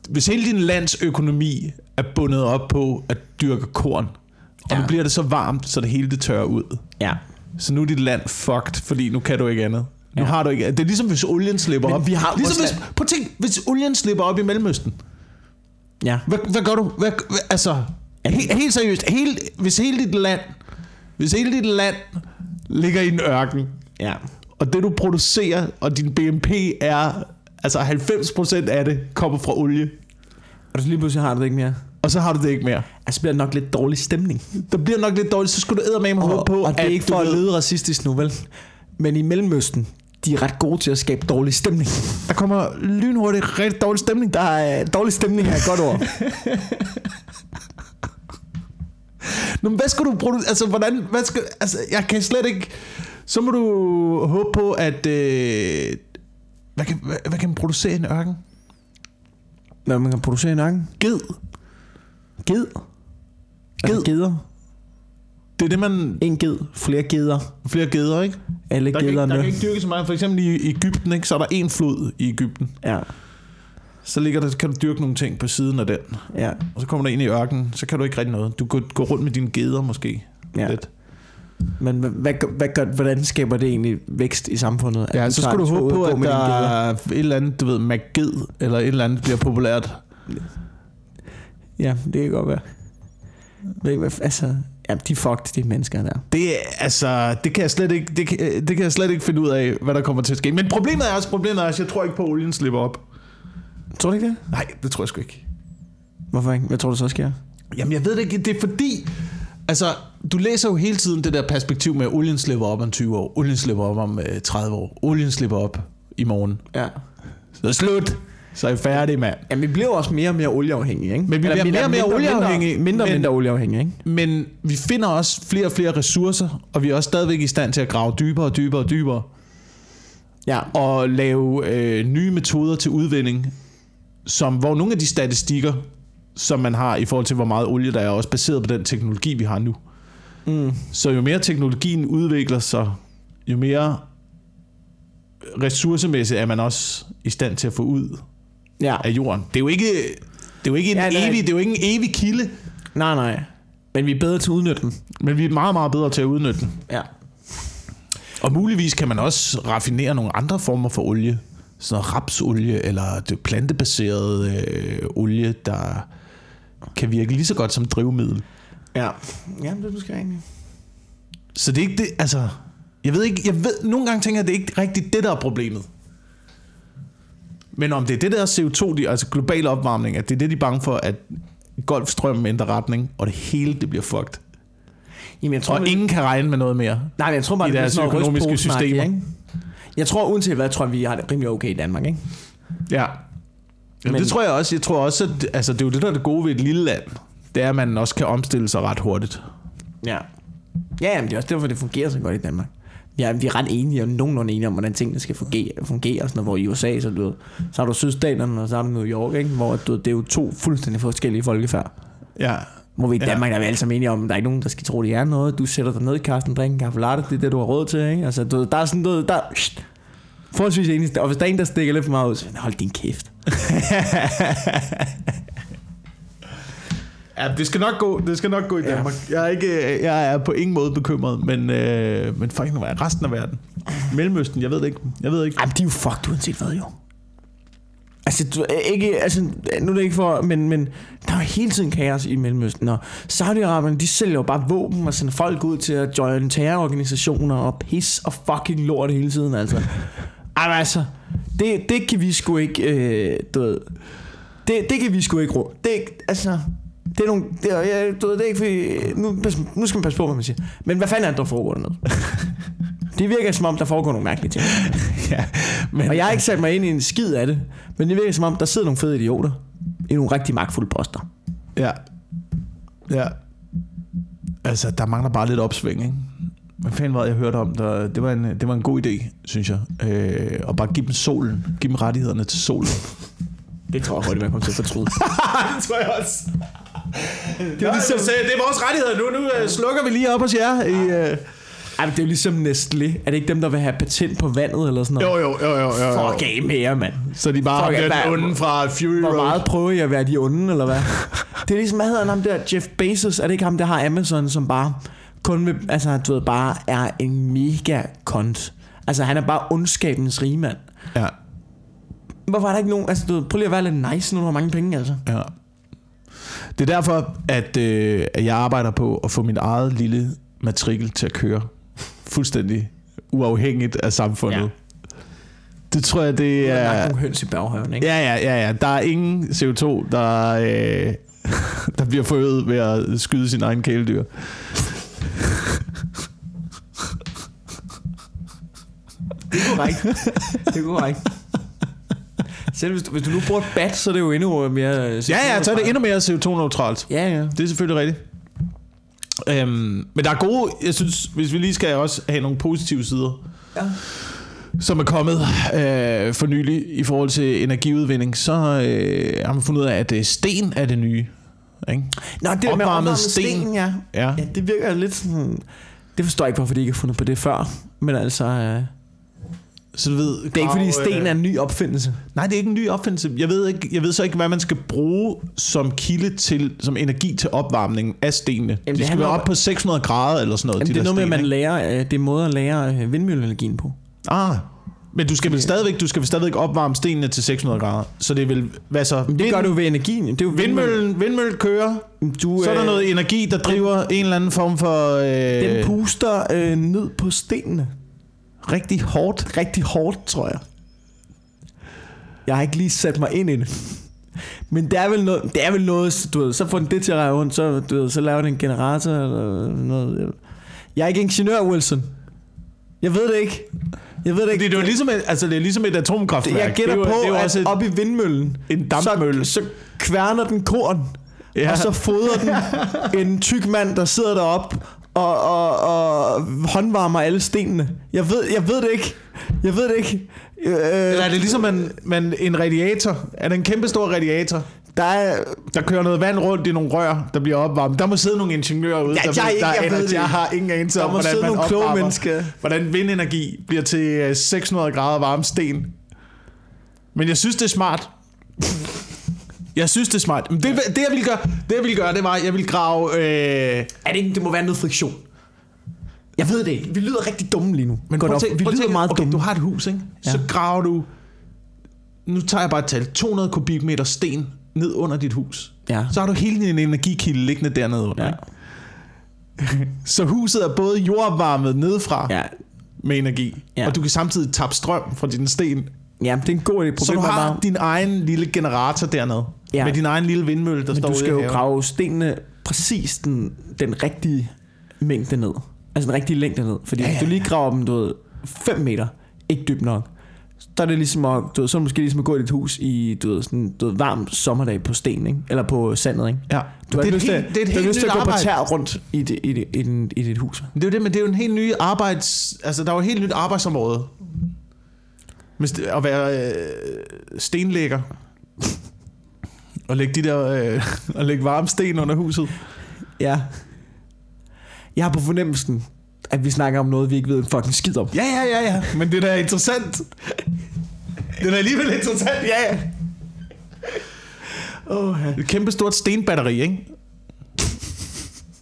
hvis hele din lands økonomi er bundet op på at dyrke korn, og Ja. nu bliver det så varmt, så det hele det tørrer ud. Ja. Så nu er dit land fucked, fordi nu kan du ikke andet. Nu Ja. har du ikke... Det er ligesom hvis olien slipper Men op. vi har ligesom hvis, prøv at tænk, hvis olien slipper op i Mellemøsten. Ja. Hvad, hvad gør du? Hvad, hvad, altså, he, helt seriøst. Hele, hvis hele dit land... Hvis hele dit land ligger i en ørken, Ja. Og det du producerer, og din BNP er... Altså 90% af det kommer fra olie. Og så lige pludselig har du det ikke mere. Og så har du det ikke mere. Altså, bliver det nok lidt dårlig stemning. Der bliver nok lidt dårligt. Så skulle du eddermame håbe på, og det er ikke for at lyde racistisk nu, vel? Men i Mellemøsten, de er ret gode til at skabe dårlig stemning. Der kommer lynhurtigt rigtig dårlig stemning. Der er dårlig stemning her, et godt ord. [LAUGHS] Nå, men hvad skal du bruge? Altså, hvordan... Hvad skal, altså, jeg kan slet ikke... Så må du håbe på, at... Øh, hvad, kan, hvad, hvad kan man producere i en ørken? Hvad man kan producere i nakken? Ged. Ged. Altså Ged. geder. Det er det, man... En ged. Flere geder. Flere geder, ikke? Alle Der kan, ikke, gederne. der kan ikke dyrke så meget. For eksempel i Ægypten, ikke? Så er der en flod i Ægypten. Ja. Så ligger der, kan du dyrke nogle ting på siden af den. Ja. Og så kommer du ind i ørkenen, så kan du ikke rigtig noget. Du går, går rundt med dine geder måske. ja. Lidt. Men hvad, hvad, gør- hvordan skaber det egentlig vækst i samfundet? at Ja, så skulle du håbe på, at med der er et eller andet, du ved, magid, eller et eller andet bliver populært. Ja, det kan godt være. Men, altså, ja, de fucked, de mennesker der. Det, altså, det kan, jeg slet ikke, det, kan, det kan jeg slet ikke finde ud af, hvad der kommer til at ske. Men problemet er også, problemet er også, jeg tror ikke på, at olien slipper op. Tror du ikke det? Nej, det tror jeg sgu ikke. Hvorfor ikke? Hvad tror du så sker? Jamen, jeg ved det ikke. Det er fordi... Altså, du læser jo hele tiden det der perspektiv med, at olien slipper op om 20 år. Olien slipper op om øh, 30 år. Olien slipper op i morgen. Ja. Så slut. Så er I færdige, mand. Ja, vi bliver også mere og mere olieafhængige, ikke? Men vi Eller bliver mere og mere mindre- olieafhængige, Mindre, mindre og men- mindre olieafhængige, ikke? Men vi finder også flere og flere ressourcer, og vi er også stadigvæk i stand til at grave dybere og dybere og dybere. Ja. Og lave øh, nye metoder til udvinding, som, hvor nogle af de statistikker, som man har i forhold til, hvor meget olie der er, er også baseret på den teknologi, vi har nu. Mm. Så jo mere teknologien udvikler sig, jo mere ressourcemæssigt er man også i stand til at få ud Ja. af jorden. Det er jo ikke, det er jo ikke en Ja, nej. evig, det er jo ikke en evig kilde, Nej, nej. Men vi er bedre til at udnytte den. men vi er meget, meget bedre til at udnytte den. Ja. Og muligvis kan man også raffinere nogle andre former for olie. Sådan noget rapsolie, eller det plantebaserede øh, olie, der kan virke lige så godt som drivmiddel. Ja. Ja, det er skal egentlig. Så det er ikke det, altså... Jeg ved ikke, jeg ved, nogle gange tænker jeg, at det er ikke rigtigt det, der er problemet. Men om det er det der CO2, de, altså global opvarmning, at det er det, de er bange for, at golfstrømmen ændrer retning, og det hele det bliver fucked. Jamen, jeg tror, Og vi- ingen kan regne med noget mere. Nej, men jeg tror bare, det er sådan økonomiske systemer. Ikke? Jeg tror, uanset hvad, tror jeg, vi har det rimelig okay i Danmark, ikke? Ja. Jamen, Men- det tror jeg også. Jeg tror også, at altså, det er jo det, der er det gode ved et lille land. Det er, at man også kan omstille sig ret hurtigt. Ja. Ja, jamen, det er også derfor, det fungerer så godt i Danmark. Ja, vi er ret enige og nogenlunde enige om, hvordan tingene skal fungere. fungere sådan noget, hvor i USA, så, du ved, så har du sydstaterne, og så har du New York, ikke? hvor du det er jo to fuldstændig forskellige folkefærd. Ja. Hvor vi i Ja. Danmark der er vi alle sammen enige om, at der er ikke nogen, der skal tro, det er noget. Du sætter dig ned, Carsten, drikker en kaffe latte, det er det, du har råd til. Ikke? Altså, du, der er sådan noget, der forholdsvis enige. Og hvis der er en, der stikker lidt for meget ud, så hold din kæft. [LAUGHS] Ja, det skal nok gå, det skal nok gå i Ja. Danmark. Jeg er, ikke, jeg er på ingen måde bekymret, men, øh, men fucking hvad er resten af verden? Mellemøsten, jeg ved det ikke. Jeg ved ikke. Ej, men de er jo fucked uanset hvad, jo. Altså, du, ikke, altså, nu er det ikke for, men, men der er hele tiden kaos i Mellemøsten, og Saudi-Arabien, de sælger jo bare våben og sender folk ud til at joine terrororganisationer og pis og fucking lort hele tiden, altså. Ej, men altså, det, det kan vi sgu ikke, øh, du ved, det, det kan vi sgu ikke råd. Det, altså, det er nogle, det er, jeg, du ved, det er ikke fordi, nu, nu skal man passe på, hvad man siger. Men hvad fanden er det, der foregår dernede? [LAUGHS] Det virker som om, der foregår nogle mærkelige ting. [LAUGHS] Ja, men, Og jeg har ikke sat mig ind i en skid af det, men det virker som om, der sidder nogle fede idioter i nogle rigtig magtfulde poster. Ja. Ja. Altså, der mangler bare lidt opsving, ikke? Hvad fanden var det, jeg hørte om? Der, det, var en, det var en god idé, synes jeg. Øh, og bare give dem solen. Give dem rettighederne til solen. Det tror jeg hurtigt, man kommer til at fortryde. [LAUGHS] det tror jeg også. Det er, ligesom, det er vores rettigheder nu. Nu øh, slukker vi lige op hos jer. I, øh... Ej, det er jo ligesom Nestlé. Er det ikke dem, der vil have patent på vandet eller sådan noget? Jo, jo, jo, jo, jo, jo. Fuck af med jer, mand. Så de bare Fuck, den onde fra Fury Hvor Road. meget prøver I at være de onde, eller hvad? [LAUGHS] Det er ligesom, hvad hedder han ham der? Jeff Bezos. Er det ikke ham, der har Amazon, som bare kun vil, altså, du ved, bare er en mega kont. Altså, han er bare ondskabens rigmand. Ja, Hvorfor er der ikke nogen, altså, du ved, prøv lige at være lidt nice, når du har mange penge, altså. ja. Det er derfor, at, øh, at jeg arbejder på at få mit eget lille matrikel til at køre. Fuldstændig uafhængigt af samfundet. Ja. Det tror jeg, det Der er er... nogle høns i baghaven, ikke? Ja, ja, ja, ja. Der er ingen CO2, der, øh, [LAUGHS] der bliver forøget ved at skyde sin egen kæledyr. Det er korrekt. Det er korrekt. Selv hvis du, hvis du nu bruger et bat, så er det jo endnu mere... Ja, ja, så er det endnu mere CO2-neutralt. Ja, ja. Det er selvfølgelig rigtigt. Øhm, men der er gode, jeg synes, hvis vi lige skal også have nogle positive sider, ja. som er kommet øh, for nylig i forhold til energiudvinding, så øh, har man fundet ud af, at øh, sten er det nye. Ikke? Nå, det med Opvarmet opvarmet sten. sten, ja. Ja. ja. det virker lidt sådan... Det forstår jeg ikke, hvorfor de ikke har fundet på det før. Men altså... Øh, Så du ved, Det er ikke fordi grave, sten øh, er en ny opfindelse. Nej, det er ikke en ny opfindelse. Jeg ved, ikke, jeg ved så ikke, hvad man skal bruge som kilde til, som energi til opvarmning af stenene. Jamen, de skal være om- op på 600 grader eller sådan noget. Jamen, de det er noget med, at sten, man lærer, øh, det er måder at lære øh, vindmølleenergien på. Ah, men du skal vel stadigvæk, du skal vel stadigvæk opvarme stenene til 600 grader. Så det er vel, hvad så? Men det gør du ved energien. Det er jo Vindmøllen, vindmøllen kører, Du, så er der øh, noget energi, der driver en eller anden form for... Øh, Den puster øh, ned på stenene. Rigtig hårdt. Rigtig hårdt, tror jeg. Jeg har ikke lige sat mig ind i det. Men det er vel noget, det er vel noget du ved, så får den det til at regne rundt, så, du ved, så laver den en generator eller noget. Jeg er ikke ingeniør, Wilson. Jeg ved det ikke. Jeg ved det ikke. Det, det, er jo ligesom et, altså, det er ligesom et atomkraftværk. jeg gætter det er på, det er at et, op i vindmøllen, en dampmølle. så, så kværner den korn, ja. og så fodrer den en tyk mand, der sidder deroppe og, og, og håndvarmer alle stenene. Jeg ved, jeg ved det ikke. Jeg ved det ikke. Øh, Eller er det ligesom en, man, en radiator? Er det en kæmpe stor radiator? der er, Der kører noget vand rundt i nogle rør, der bliver opvarmet. Der må sidde nogle ingeniører ude, Ja, der, jeg ikke- der jeg ved det jeg har ingen anelse om, hvordan sidde man nogle kloge mennesker. hvordan vindenergi bliver til øh, 600 grader varm sten. Men jeg synes, det er smart. Jeg synes, det er smart. Men det, det, jeg ville gøre, det, jeg ville gøre, det var, jeg ville grave... Øh, Er det ikke, det må være noget friktion. Jeg ved det ikke. Vi lyder rigtig dumme lige nu. Men prøv at tænke- vi prøv lyder meget okay, dumme. Du har et hus, ikke? Ja. Så graver du... Nu tager jeg bare et tal. 200 kubikmeter sten ned under dit hus. Ja. Så har du hele din energikilde liggende dernede under. Ja. Ikke? [LAUGHS] Så huset er både jordopvarmet nedefra ja. Med energi, ja. Og du kan samtidig tabe strøm fra din sten. ja, det er en god idé. Problemet så du har bare, din egen lille generator dernede. Ja. Med din egen lille vindmølle, der men står du skal jo grave stenene præcis den, den rigtige mængde ned. Altså den rigtige længde ned. Fordi Ja, ja, ja, ja. du lige graver dem, du ved, 5 meter, ikke dybt nok. Så er det ligesom at, du ved, så er det måske ligesom at gå i dit hus i, du ved, sådan, du ved, varm sommerdag på sten, ikke? Eller på sandet, ikke? Ja. Du har det, er lyst til, helt, det er et lyst til at gå på tær rundt i, det, i, det, i, den, i dit hus. Det er jo det, men det er jo en helt ny arbejds... Altså, der er jo et helt nyt arbejdsområde. St- at være øh, stenlægger. Og lægge de der... Øh, [LAUGHS] og lægge varme sten under huset. Ja. Jeg har på fornemmelsen, at vi snakker om noget, vi ikke ved en fucking skid om. Ja, ja, ja, ja. Men det er da interessant. Det er da alligevel interessant, ja, ja. Oh, ja. Et kæmpe stort stenbatteri, ikke?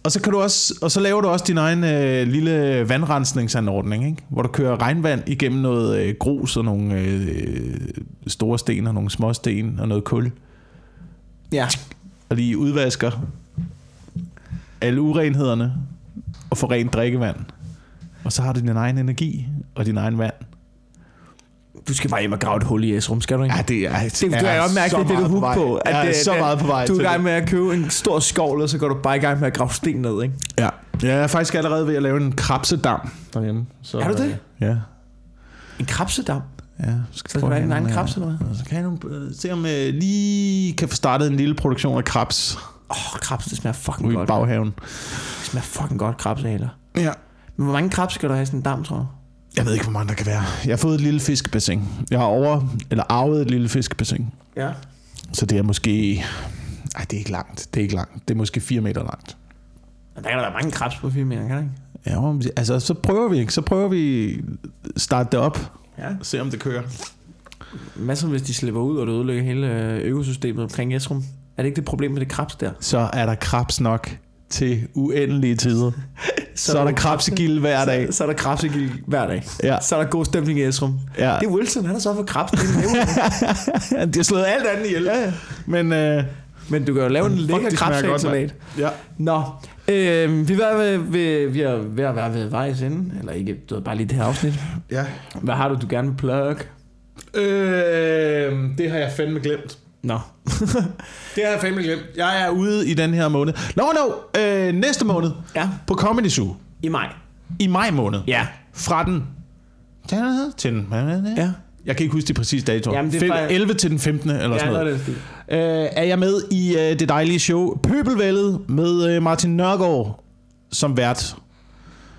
Og så, kan du også, og så laver du også din egen øh, lille vandrensningsanordning, ikke? hvor du kører regnvand igennem noget øh, grus og nogle øh, store sten og nogle små sten og noget kul. Ja. Og lige udvasker alle urenhederne og får rent drikkevand. Og så har du din egen energi og din egen vand. Du skal bare hjem og grave et hul i Esrum, skal du ikke? Ja, det er, Det, du er jo mærke, det er det, du hugger på. At jeg er det, så det, meget på vej Du er til i gang med at købe en stor skovl, og så går du bare i gang med at grave sten ned, ikke? Ja. Jeg er faktisk allerede ved at lave en krabsedam derhjemme. Så, Er du det? øh, Ja. En krabsedam. Ja, Så skal du have en egen krabs, eller hvad? Så kan jeg nu øh, se, om jeg lige kan få startet en lille produktion af krabs Åh, oh, krabs, det smager fucking ude i godt. baghaven. Det smager fucking godt, krabsehaler. Ja. Men hvor mange krabs skal du have i sådan en dam, tror jeg? Jeg ved ikke, hvor mange der kan være. Jeg har fået et lille fiskebassin. Jeg har over, eller arvet et lille fiskebassin. Ja. Så det er måske... Ej, det er ikke langt. Det er ikke langt. Det er måske 4 meter langt. Men der kan der være mange krabs på filmen, kan der ikke? Ja, altså, så prøver vi. Så prøver vi starte det op. Ja. Se, om det kører. Hvad så, hvis de slipper ud, og det ødelægger hele øh, økosystemet omkring Esrum? Er det ikke det problem med det krabs der? Så er der krabs nok til uendelige tider. [LAUGHS] så, så er der krabsegilde hver dag. Så, så er der krabsegild hver dag. Ja. Så er der god stemning i Esrum. Ja. Det er Wilson, han har så for krabs. Det er. [LAUGHS] De har slået alt andet ihjel. ja, ja. Men øh, Men du kan jo lave en lækker krabssalat. ja. Nå, øh, vi, er ved, ved, vi er ved at være ved vejs ende. Eller ikke, du ved, bare lige det her afsnit. ja. Hvad har du, du gerne vil plug? Øh, det har jeg fandme glemt. Nå. [LAUGHS] Det har jeg fandme glemt. Jeg er ude i den her måned. Nå, no, no. Øh, næste måned ja, på Comedy Zoo. i maj. I maj måned. Ja. Fra den... Til den... Ja. Jeg kan ikke huske de præcise datoer. Jamen, det er Fem- faktisk- 11 til den 15. eller Ja, sådan noget. den stil. øh, er jeg med i øh, det dejlige show Pøbelvældet med øh, Martin Nørgaard som vært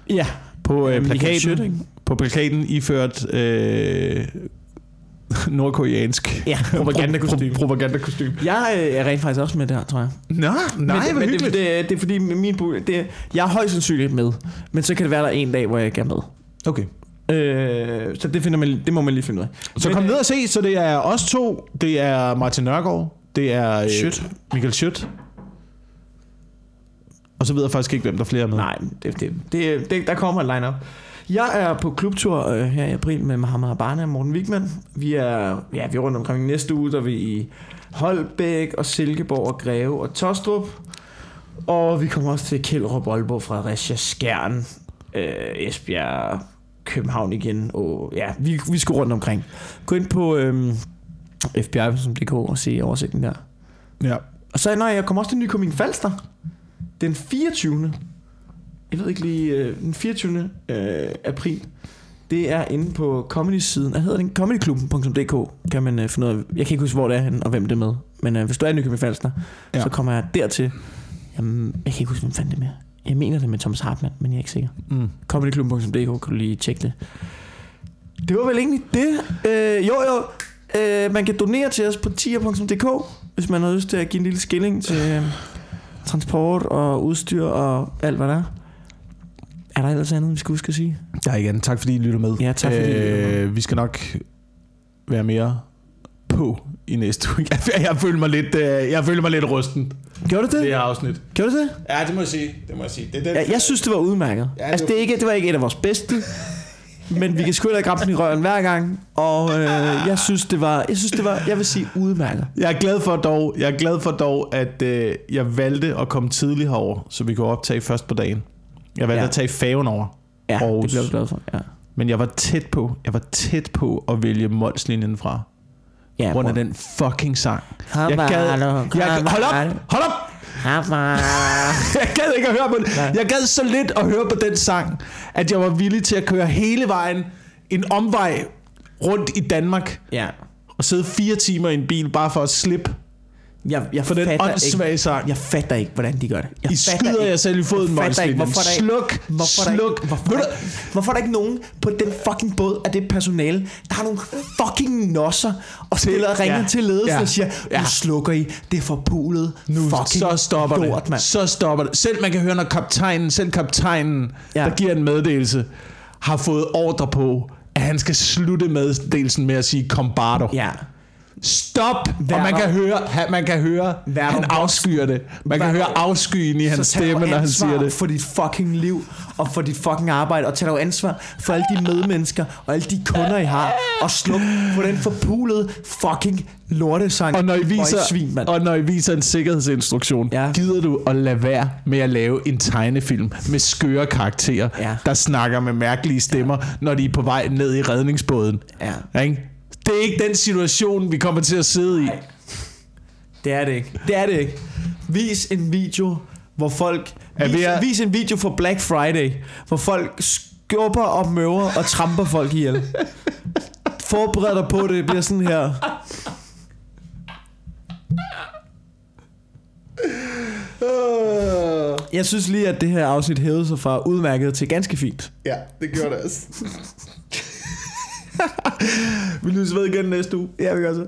Ja. på øh, plakaten. Schøtting. På plakaten iført øh, nordkoreansk Ja, [LAUGHS] propagandakostyme. pro- propagandakostyme. Jeg øh, er rent faktisk også med der, tror jeg. Nå, nej, men, hvor det, men det, det, det, er fordi min det, jeg er højst sandsynligt med. Men så kan det være, der er en dag, hvor jeg ikke er med. Okay. Øh, så det, finder man, det må man lige finde ud af. Så Men, kom ned og se, så det er os to, det er Martin Nørgaard, det er øh, Schødt. Michael Schødt. Og så ved jeg faktisk ikke, hvem der er flere med. Nej, det, det, det, det, der kommer en line-up. Jeg er på klubtur øh, her i april med Mohamed Abane og Morten Wigman. Vi er, ja, vi er rundt omkring næste uge, der er vi i Holbæk og Silkeborg og Greve og Tostrup. Og vi kommer også til Kjellerup, Aalborg, Fredericia, Skjern, øh, Esbjerg, København igen. Og ja, vi, vi skal rundt omkring. Gå ind på øh, fbi.dk og se oversigten der. Ja. Og så nej, jeg kommer også til Nykøbing Falster. Den 24. Jeg ved ikke lige, øh, den 24. Øh, april. Det er inde på comedy-siden. Hvad hedder den? Comedyklubben.dk kan man øh, finde ud af. Jeg kan ikke huske, hvor det er henne, og hvem det er med. Men øh, hvis du er i Nykøbing Falster, Ja. så kommer jeg dertil. Jamen, jeg kan ikke huske, hvem fanden det er med. Jeg mener det med Thomas Hartmann, men jeg er ikke sikker. Mm. Comedyklubben.dk kan du lige tjekke det. Det var vel egentlig det. Øh, jo, jo. Øh, man kan donere til os på tier.dk, hvis man har lyst til at give en lille skilling til øh, transport og udstyr og alt, hvad der er. Er der ellers andet, vi skal huske at sige? Der er igen. Tak fordi I lytter med. Ja, tak fordi I lytter med. øh, Vi skal nok være mere på i næste uge. Jeg, jeg, føler mig lidt, øh, jeg føler mig lidt rusten. Gjorde du det? Det her afsnit. Gjorde du det? Ja, det må jeg sige. Det må jeg sige. Det den, Ja, jeg synes, det var udmærket. Ja, det altså, det, er ikke, det var ikke et af vores bedste. [LAUGHS] Men vi kan sgu ikke ramme den i røven hver gang. Og øh, jeg synes, det var, jeg synes, det var, jeg vil sige, udmærket. Jeg er glad for dog, jeg er glad for dog at øh, jeg valgte at komme tidligt herover, så vi kunne optage først på dagen. Jeg valgte ja. At tage færgen over, Ja, Aarhus. det bliver jeg glad for. Ja. men jeg var tæt på, jeg var tæt på at vælge Molslinjen fra. Ja, På grund af den fucking sang. Jeg gad, jeg, hold op, hold op! [LAUGHS] Jeg gad ikke at høre på den. Jeg gad så lidt at høre på den sang, at jeg var villig til at køre hele vejen en omvej rundt i Danmark Ja. og sidde fire timer i en bil bare for at slippe Jeg, jeg for den fatter ikke, sang. jeg fatter ikke, hvordan de gør det. Jeg I fatter skyder ikke- jer selv i foden, jeg fatter ikke, hvorfor der ikke- Sluk, Hvorfor er der sluk. ikke, hvorfor, er der, hvorfor er der ikke nogen på den fucking båd af det personale, der har nogle fucking nosser og spiller og ringer ja, til ledelsen ja, og siger, nu ja. slukker I, det er forpulet Nu fucking så stopper lort, det. mand. Så stopper det. Selv man kan høre, når kaptajnen, selv kaptajnen, ja. Der giver en meddelelse, har fået ordre på, at han skal slutte meddelelsen med at sige Combardo. Ja. Stop! Vær og man kan høre, han, man kan høre Vær han afskyer det. Man kan Vær høre afskyen i hans stemme, når han siger det. for dit fucking liv og for dit fucking arbejde og tag dog ansvar for alle de medmennesker og alle de kunder I har og sluk på den forpulede fucking lortesang. Og når, I viser, svin, mand. og når I viser en sikkerhedsinstruktion, ja. Ja. gider du at lade være med at lave en tegnefilm med skøre karakterer, Ja. der snakker med mærkelige stemmer, når de er på vej ned i redningsbåden. Ja. Ikke? Det er ikke den situation, vi kommer til at sidde i. Det er det ikke. Det er det ikke. Vis en video, hvor folk... Er Vis, vi er- vis en video for Black Friday, hvor folk skubber og møver og tramper folk ihjel. Forbered dig på, at det bliver sådan her. Jeg synes lige, at det her afsnit hævede sig fra udmærket til ganske fint. Ja, det gjorde det også vi lyttes ved igen næste uge. Ja, vi gør så.